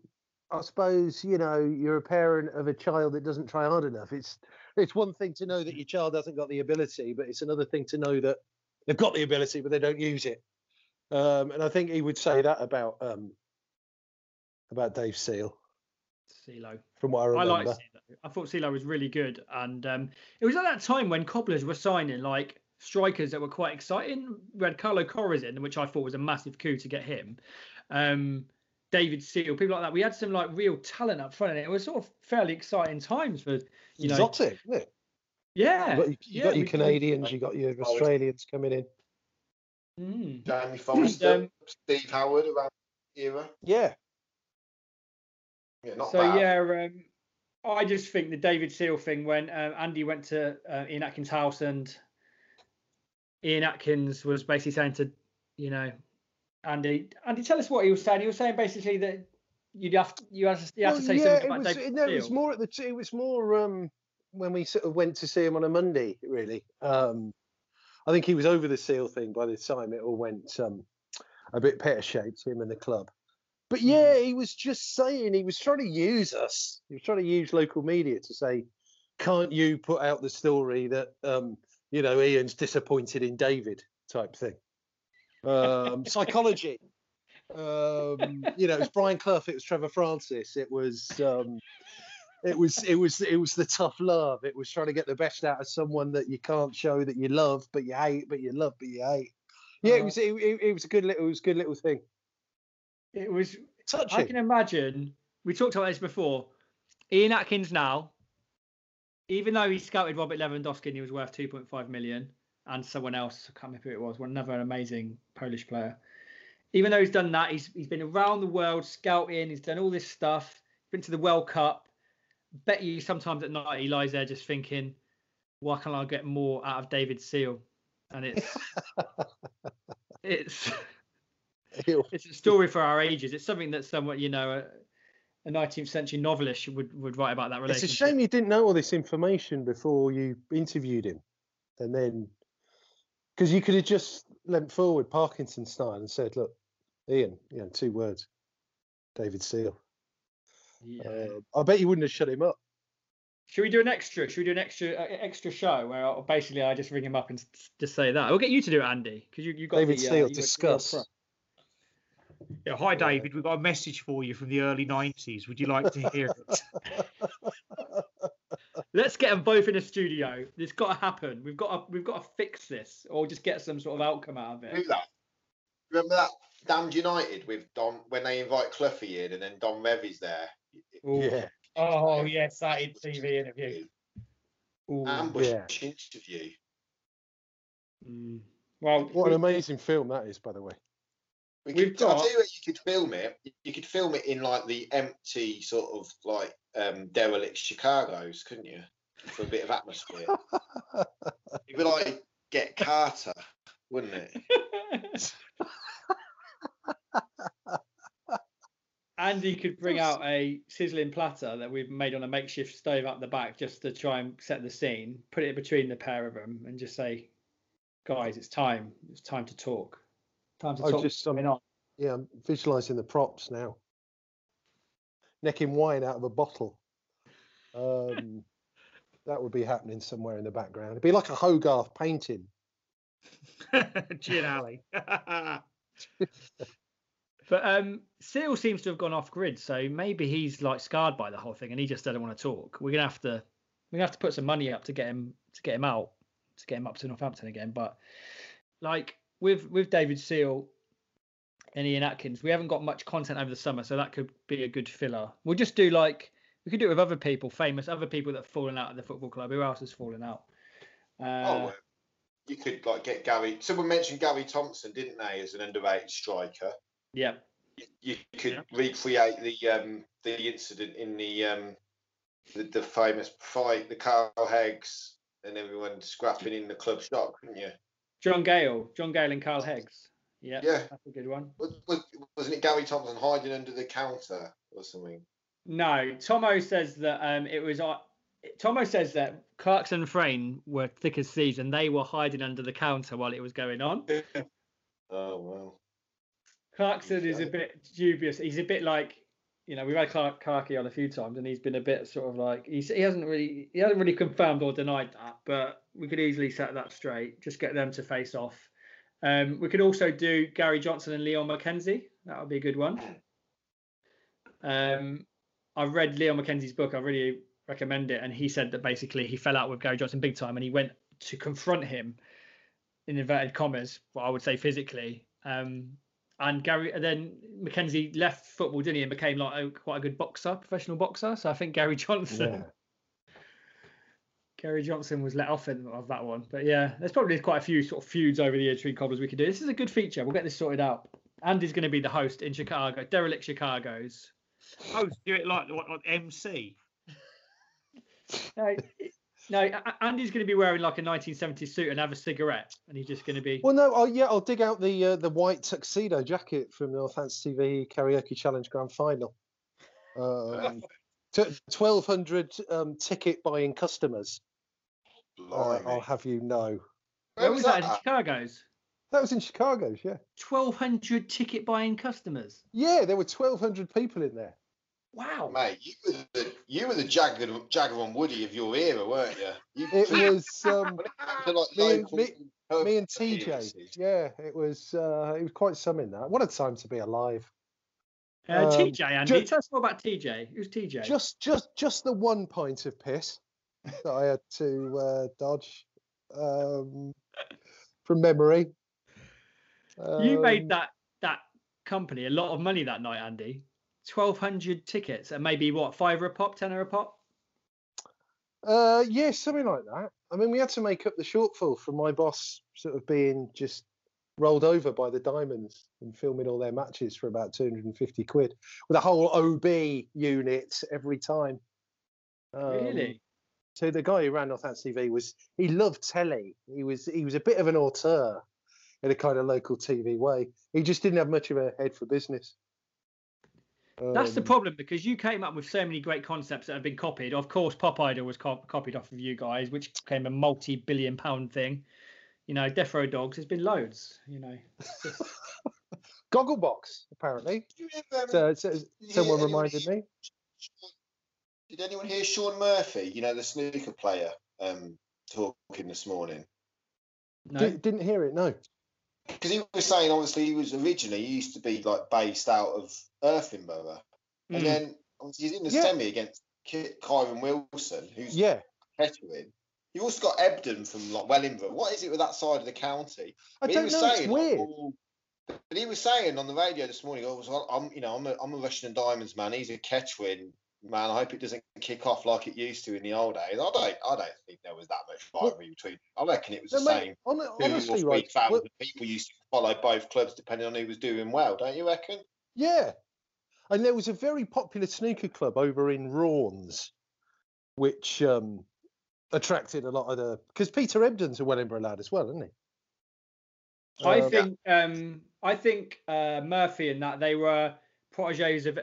I suppose you know you're a parent of a child that doesn't try hard enough. It's it's one thing to know that your child hasn't got the ability, but it's another thing to know that they've got the ability but they don't use it. Um, and I think he would say that about um, about Dave Seal. CeeLo. From what I remember, I like CeeLo. I thought CeeLo was really good, and um, it was at that time when cobblers were signing like strikers that were quite exciting. We had Carlo Corazin, which I thought was a massive coup to get him. Um, David Seal, people like that. We had some like real talent up front, and it was sort of fairly exciting times for you exotic, know, it? Yeah, You got, you yeah, got your we can- Canadians, you got your Australians coming in. Mm. Jamie Forrester, um, Steve Howard around the era. Yeah, Yeah, not so bad. yeah, um, I just think the David Seal thing when um, Andy went to uh, Ian Atkins' house and Ian Atkins was basically saying to, you know, Andy, Andy, tell us what he was saying. He was saying basically that you'd have to, you have to, you have Well, to say yeah, something it about was, David no, it was more at the. T- it was more um, when we sort of went to see him on a Monday. Really, um, I think he was over the seal thing by the time it all went um, a bit pear shaped. Him and the club, but Hmm. yeah, he was just saying he was trying to use us. He was trying to use local media to say, "Can't you put out the story that um, you know Ian's disappointed in David?" type thing. Um, psychology. Um, you know, it was Brian Clough, it was Trevor Francis, it was um, it was it was it was the tough love. It was trying to get the best out of someone that you can't show that you love, but you hate, but you love, but you hate. Yeah, it Uh, was it, it, it was a good little it was a good little thing. It was touching. I can imagine. We talked about this before. Ian Atkins now, even though he scouted Robert Lewandowski and he was worth 2.5 million, and someone else, I can't remember who it was, another amazing Polish player. Even though he's done that, he's he's been around the world scouting. He's done all this stuff. Been to the World Cup. Bet you sometimes at night he lies there just thinking, "Why can't I get more out of David Seal?" And it's *laughs* it's. *laughs* it's a story for our ages. It's something that somewhat, you know, a, a 19th century novelist would, would write about that relationship. It's a shame you didn't know all this information before you interviewed him, and then because you could have just leant forward Parkinson style and said, "Look, Ian, you know, two words, David Seal." Yeah. Uh, I bet you wouldn't have shut him up. Should we do an extra? Should we do an extra uh, extra show where I, basically I just ring him up and just say that? We'll get you to do it, Andy, because you you got David the, uh, got- you're discuss. Pro. Yeah, hi David, we've got a message for you from the early '90s. Would you like to hear it? *laughs* Let's get them both in a studio. It's got to happen. We've got to we've got to fix this, or just get some sort of outcome out of Do it. that. Remember that Damned United with Don when they invite Cloughie in and then Don Revie's there. Ooh, Yeah, Oh yes, that in TV interview. ooh, Ambush Yeah. interview. mm. Well, what an amazing film that is, by the way. We We've could, I'll got- tell you where you could film it. You could film it in like the empty sort of like um, derelict Chicago's, couldn't you? For a bit of atmosphere. It'd like Get Carter, wouldn't it? Andy could bring out a sizzling platter that we've made on a makeshift stove up the back just to try and set the scene, put it between the pair of them, and just say, "Guys, it's time. It's time to talk. Time to I talk." just, what's going on." Yeah, I'm visualizing the props now. Necking wine out of a bottle. Um, *laughs* that would be happening somewhere in the background. It'd be like a Hogarth painting. *laughs* Gin Alley. *laughs* But um, Seal seems to have gone off grid, so maybe he's like scarred by the whole thing, and he just doesn't want to talk. We're gonna have to, we're gonna have to put some money up to get him to get him out, to get him up to Northampton again. But like with with David Seal and Ian Atkins, we haven't got much content over the summer, so that could be a good filler. We'll just do like we could do it with other people, famous other people that have fallen out of the football club. Who else has fallen out? oh, Uh, well, you could like get Gary. Someone mentioned Gary Thompson, didn't they, as an underrated striker? yeah, You, you could recreate the um, the incident in the um, the, the famous fight, the Carl Heggs and everyone scrapping in the club shop, couldn't you? John Gayle, John Gayle and Carl Heggs. Yeah, Yeah. that's a good one. Was, wasn't it Gary Thompson hiding under the counter or something? No, Tomo says that um, it was. Uh, Tomo says that Clarkson and Frain were thick as thieves, and they were hiding under the counter while it was going on. *laughs* Oh well. Clarkson is a bit dubious. He's a bit like, you know, we've had Clark Clarky on a few times, and he's been a bit sort of like he's, he hasn't really he hasn't really confirmed or denied that, but we could easily set that straight. Just get them to face off. Um, we could also do Gary Johnson and Leon McKenzie. That would be a good one. Um, I've read Leon McKenzie's book. I really recommend it. And he said that basically he fell out with Gary Johnson big time, and he went to confront him in inverted commas, what I would say physically. Um, and Gary, and then McKenzie left football, didn't he, and became like a, quite a good boxer, professional boxer. So I think Gary *laughs* Johnson. Yeah. Gary Johnson was let off in, of that one. But yeah, there's probably quite a few sort of feuds over the years between cobblers we could do. This is a good feature. We'll get this sorted out. Andy's going to be the host in Chicago, Derelict Chicago's. Oh, do it like what, like MC. *laughs* No, no, Andy's going to be wearing like a 1970s suit and have a cigarette, and he's just going to be. Well, no, oh yeah, I'll dig out the uh, the white tuxedo jacket from the Northampton TV Karaoke Challenge Grand Final. Um, *laughs* twelve hundred um, ticket buying customers. Uh, I'll have you know. Where was that? In Chicago's. That was in Chicago's, yeah. 1,200 ticket buying customers. Yeah, there were twelve hundred people in there. Wow. Mate, you were the you were the Jagger Jagger and Woody of your era, weren't you? you It was um, *laughs* it to, like, me and- local me- me and TJ. appearances, Yeah, it was uh, it was quite something that. What a time to be alive. Uh, Um, TJ, Andy. ju- Tell us more about TJ. Who's TJ? Just just just the one pint of piss *laughs* that I had to uh, dodge um, from memory. you Um, made that that company a lot of money that night, Andy. 1,200 tickets and maybe what, fiver a pop, tenner a pop? Uh, yeah, something like that. I mean, we had to make up the shortfall from my boss sort of being just rolled over by the Diamonds and filming all their matches for about 250 quid with a whole OB unit every time. Um, really? So the guy who ran Northampton TV was he loved telly. He was he was a bit of an auteur in a kind of local TV way. He just didn't have much of a head for business. That's the Um, problem because you came up with so many great concepts that have been copied. Of course, Pop Idol was co- copied off of you guys, which became a multi-billion pound thing. You know, Death Row Dogs. There's been loads. You know, just- *laughs* Gogglebox apparently. Did you ever, So, um, so someone hear reminded hear- me. Did anyone hear Shaun Murphy? You know the snooker player um, talking this morning. no. Di- didn't hear it. No. because he was saying obviously he was originally he used to be like based out of Irthlingborough, and Mm. then obviously he's in the Yeah. semi against Kyren Wilson, who's Yeah. Kettering. You've also got Ebdon from like Wellingborough. What is it with that side of the county? I But he don't was know. It's saying, like, weird. oh, but he was saying on the radio this morning, "Oh, so I'm, you know, I'm a, I'm a Rushden and Diamonds man. He's a Kettering man. I hope it doesn't kick off like it used to in the old days. I don't, I don't think there was that much rivalry between. I reckon it was the mate, same two honestly, right? well, people used to follow both clubs depending on who was doing well, don't you reckon? yeah. And there was a very popular snooker club over in Raunds, which um, attracted a lot of the. Because Peter Ebdon's a Wellingborough lad as well, isn't he? I Um, think um, I think uh, Murphy and that they were proteges of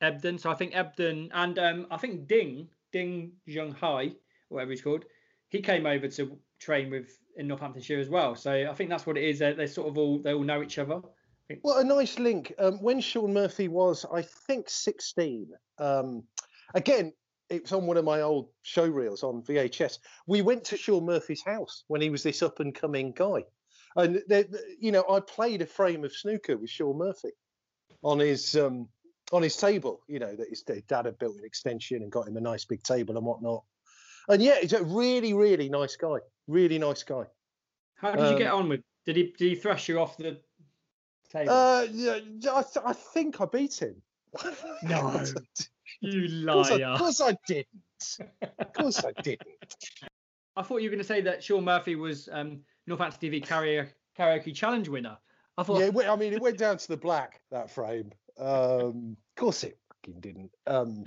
Ebdon. So I think Ebdon and um, I think Ding Ding Junhui, whatever he's called, he came over to train with in Northamptonshire as well. So I think that's what it is. They're, they're sort of all they all know each other. Well, a nice link. Um, when Shaun Murphy was, I think, 16, um, again, it was on one of my old show reels on VHS. We went to Shaun Murphy's house when he was this up and coming guy. And, there- you know, I played a frame of snooker with Shaun Murphy on his um, on his table, you know, that his dad had built an extension and got him a nice big table and whatnot. And yeah, he's a really, really nice guy. Really nice guy. How did you get Um, on with? Did he did he thrash you off the table? Uh, yeah, I, th- I think I beat him. No. *laughs* you Of course, I, liar! of course I didn't. Of course I didn't. I thought you were going to say that Shaun Murphy was um, Northampton TV karaoke, karaoke challenge winner. I thought Yeah, it went- I mean, it went down to the black that frame. Um, of course it fucking didn't. Um,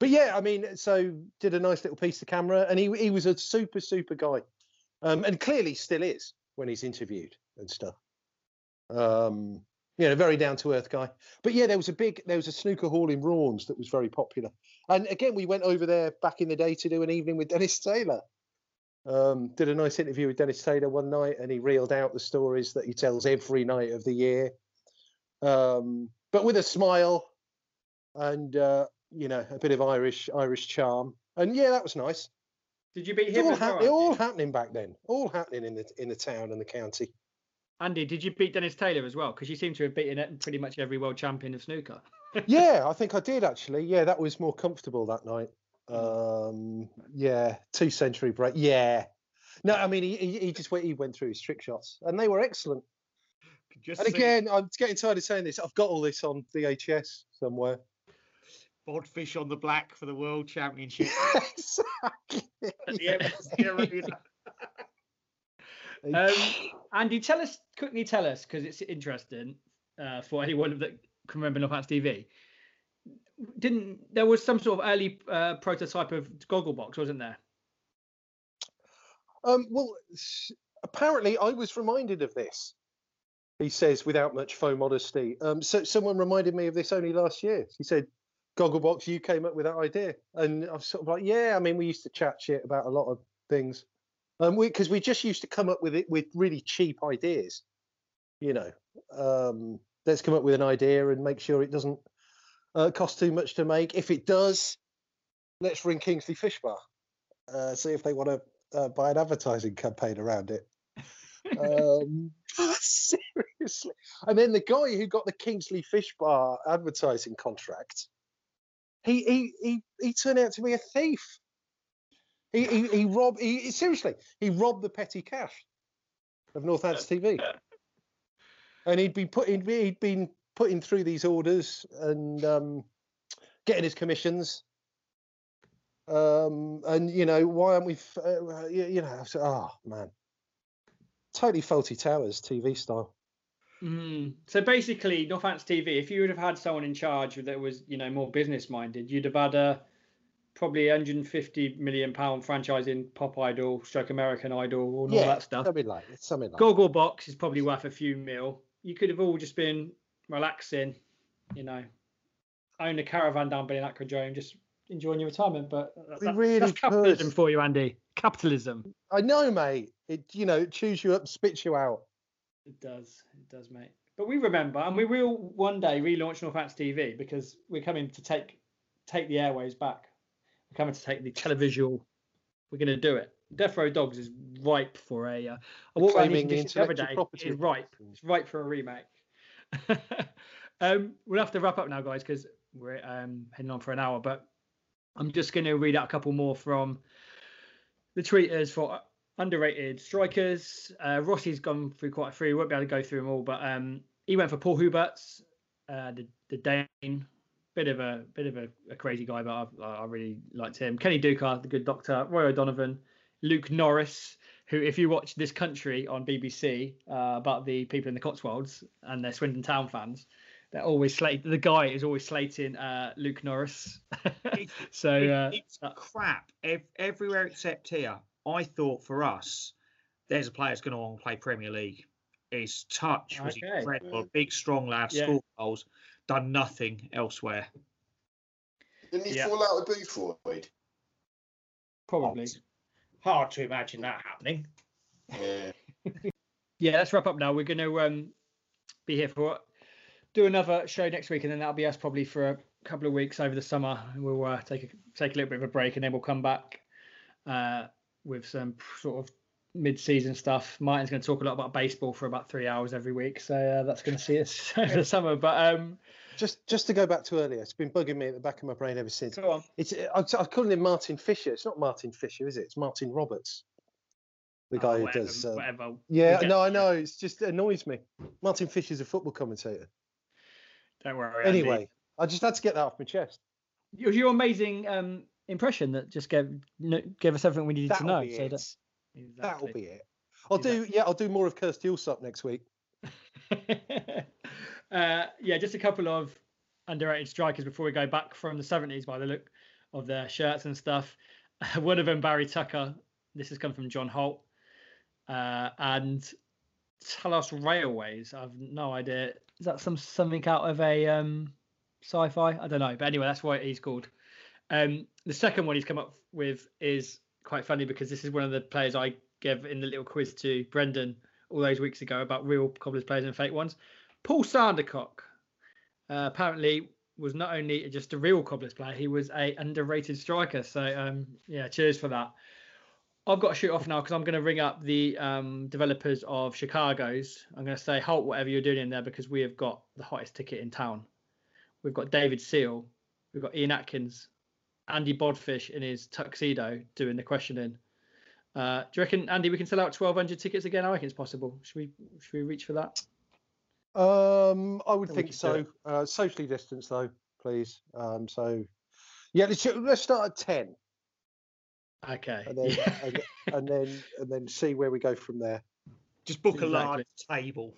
but yeah, I mean, so did a nice little piece to camera, and he he was a super super guy, um, and clearly still is when he's interviewed and stuff. Um, you know, very down to earth guy. But yeah, there was a big there was a snooker hall in Raunds that was very popular, and again we went over there back in the day to do an evening with Dennis Taylor. Um, did a nice interview with Dennis Taylor one night, and he reeled out the stories that he tells every night of the year, um, but with a smile and uh, you know a bit of Irish Irish charm. And yeah, that was nice. did you beat him? all, as well, hap- all happening back then. All happening in the in the town and the county. Andy, did you beat Dennis Taylor as well? Because you seem to have beaten pretty much every world champion of snooker. *laughs* yeah, I think I did actually. Yeah, that was more comfortable that night. Mm. Um, yeah, two century break. Yeah. No, I mean he, he he just went he went through his trick shots and they were excellent. Just And see- again, I'm getting tired of saying this. I've got all this on VHS somewhere. Bodfish on the black for the World Championship. *laughs* exactly. at the MSC Arena. Um, Andy, tell us quickly. Tell us because it's interesting uh, for anyone that can remember Northants TV. Didn't there was some sort of early uh, prototype of Gogglebox, wasn't there? Um, well, apparently, I was reminded of this. He says, without much faux modesty. Um, so someone reminded me of this only last year. He said, "Gogglebox, you came up with that idea," and I was sort of like, "Yeah." I mean, we used to chat shit about a lot of things, um, because we, just used to come up with it with really cheap ideas. You know, um, let's come up with an idea and make sure it doesn't uh, cost too much to make. If it does, let's ring Kingsley Fish Bar. Uh, see if they want to uh, buy an advertising campaign around it. Um, *laughs* seriously. And then the guy who got the Kingsley Fish Bar advertising contract, he he he, he turned out to be a thief. He he, he robbed. He seriously he robbed the petty cash of Northants TV, and he'd been putting he'd been putting through these orders and um, getting his commissions um and you know why aren't we f- uh, you, you know oh man totally Fawlty Towers tv style Mm. So basically, Northants TV. If you would have had someone in charge that was, you know, more business minded, you'd have had a probably 150 million pound franchise in Pop Idol, Stroke American Idol, and all that stuff. something like something like Goggle Box is probably worth a few mil. You could have all just been relaxing, you know, own a caravan down by an Aquadrome, just enjoying your retirement. But that- that- really that's capitalism could. for you, Andy. Capitalism. i know mate it you know it chews you up spits you out It does. It does, mate. But we remember, and we will one day relaunch North Northants TV because we're coming to take take the airways back. We're coming to take the televisual. We're going to do it. Death Row Dogs is ripe for a. Uh, I walked around the the the other intellectual day. property It's ripe. It's ripe for a remake. *laughs* um, we'll have to wrap up now, guys, because we're um, heading on for an hour. But I'm just going to read out a couple more from the tweeters for underrated strikers. Uh, Rossi's gone through quite a few. We won't be able to go through them all, but um, he went for Paul Huberts, uh, the, the Dane. Bit of a bit of a, a crazy guy, but I, I really liked him. Kenny Ducar, the good doctor. Roy O'Donovan, Luke Norris, who, if you watch this country on BBC uh, about the people in the Cotswolds and they're Swindon Town fans, they're always slate. The guy is always slating uh, Luke Norris. *laughs* so uh, it's crap ev- everywhere except here. I thought for us, there's a player that's going to want to play Premier League. His touch was Okay. incredible. Big, strong lad, Yeah. scored goals, done nothing elsewhere. Didn't he Yeah. fall out with Boothroyd? probably. Hard to imagine that happening. Yeah. *laughs* yeah, let's wrap up now. We're going to um, be here for do another show next week, and then that'll be us probably for a couple of weeks over the summer. And we'll uh, take a take a little bit of a break, and then we'll come back uh, with some sort of mid-season stuff. Martin's going to talk a lot about baseball for about three hours every week, so uh, that's going to see us *laughs* over the summer. But um, just just to go back to earlier it's been bugging me at the back of my brain ever since go on. it's i, I call him martin fisher it's not martin fisher is it it's martin roberts the guy Oh, who does uh, whatever. Yeah no i know it's just it annoys me martin fisher's a football commentator Don't worry. Andy. anyway i just had to get that off my chest it was your amazing um, impression that just gave gave us everything we needed that'll to know. be So it that, that'll be it i'll do yeah i'll do more of Kirstie Allsopp next week *laughs* uh, yeah, just a couple of underrated strikers before we go back from the 70s by the look of their shirts and stuff. *laughs* One of them, Barry Tucker. This has come from John Holt. Uh, and Talos Railways. I've no idea. Is that some something out of a um, sci-fi? I don't know. But anyway, that's what he's called. Um, the second one he's come up with is quite funny because this is one of the players I gave in the little quiz to Brendan all those weeks ago about real cobblers players and fake ones. Paul Sandercock uh, apparently was not only just a real cobblers player, he was a underrated striker. So um, yeah, cheers for that. I've got to shoot off now because I'm going to ring up the um, developers of Chicago's. I'm going to say halt whatever you're doing in there because we have got the hottest ticket in town. We've got David Seal, we've got Ian Atkins, Andy Bodfish in his tuxedo doing the questioning. Uh, do you reckon, Andy, we can sell out 1,200 tickets again? I reckon it's possible. Should we should we reach for that? um i would Then we think so uh socially distanced though please. Um, so, yeah, let's, let's start at ten, Okay. and then yeah. and, and then and then see where we go from there. Just book a large table.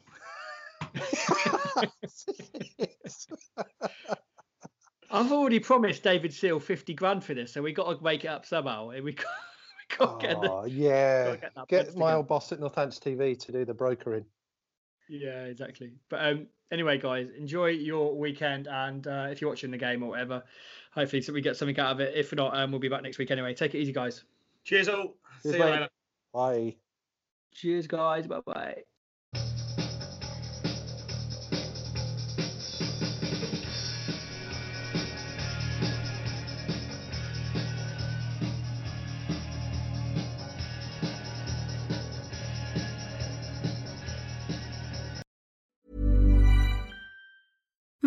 *laughs* *laughs* *laughs* I've already promised David Seal 50 grand for this, so we've got to make it up somehow. *laughs* We got, we got to get the. Oh, yeah, gotta get get my old boss at Northants TV to do the brokering. Yeah, exactly. But um, anyway, guys, enjoy your weekend, and uh, if you're watching the game or whatever, hopefully so we get something out of it. If not, um, we'll be back next week anyway. Take it easy, guys. Cheers all. Cheers, See you later. Bye. Cheers, guys. Bye bye.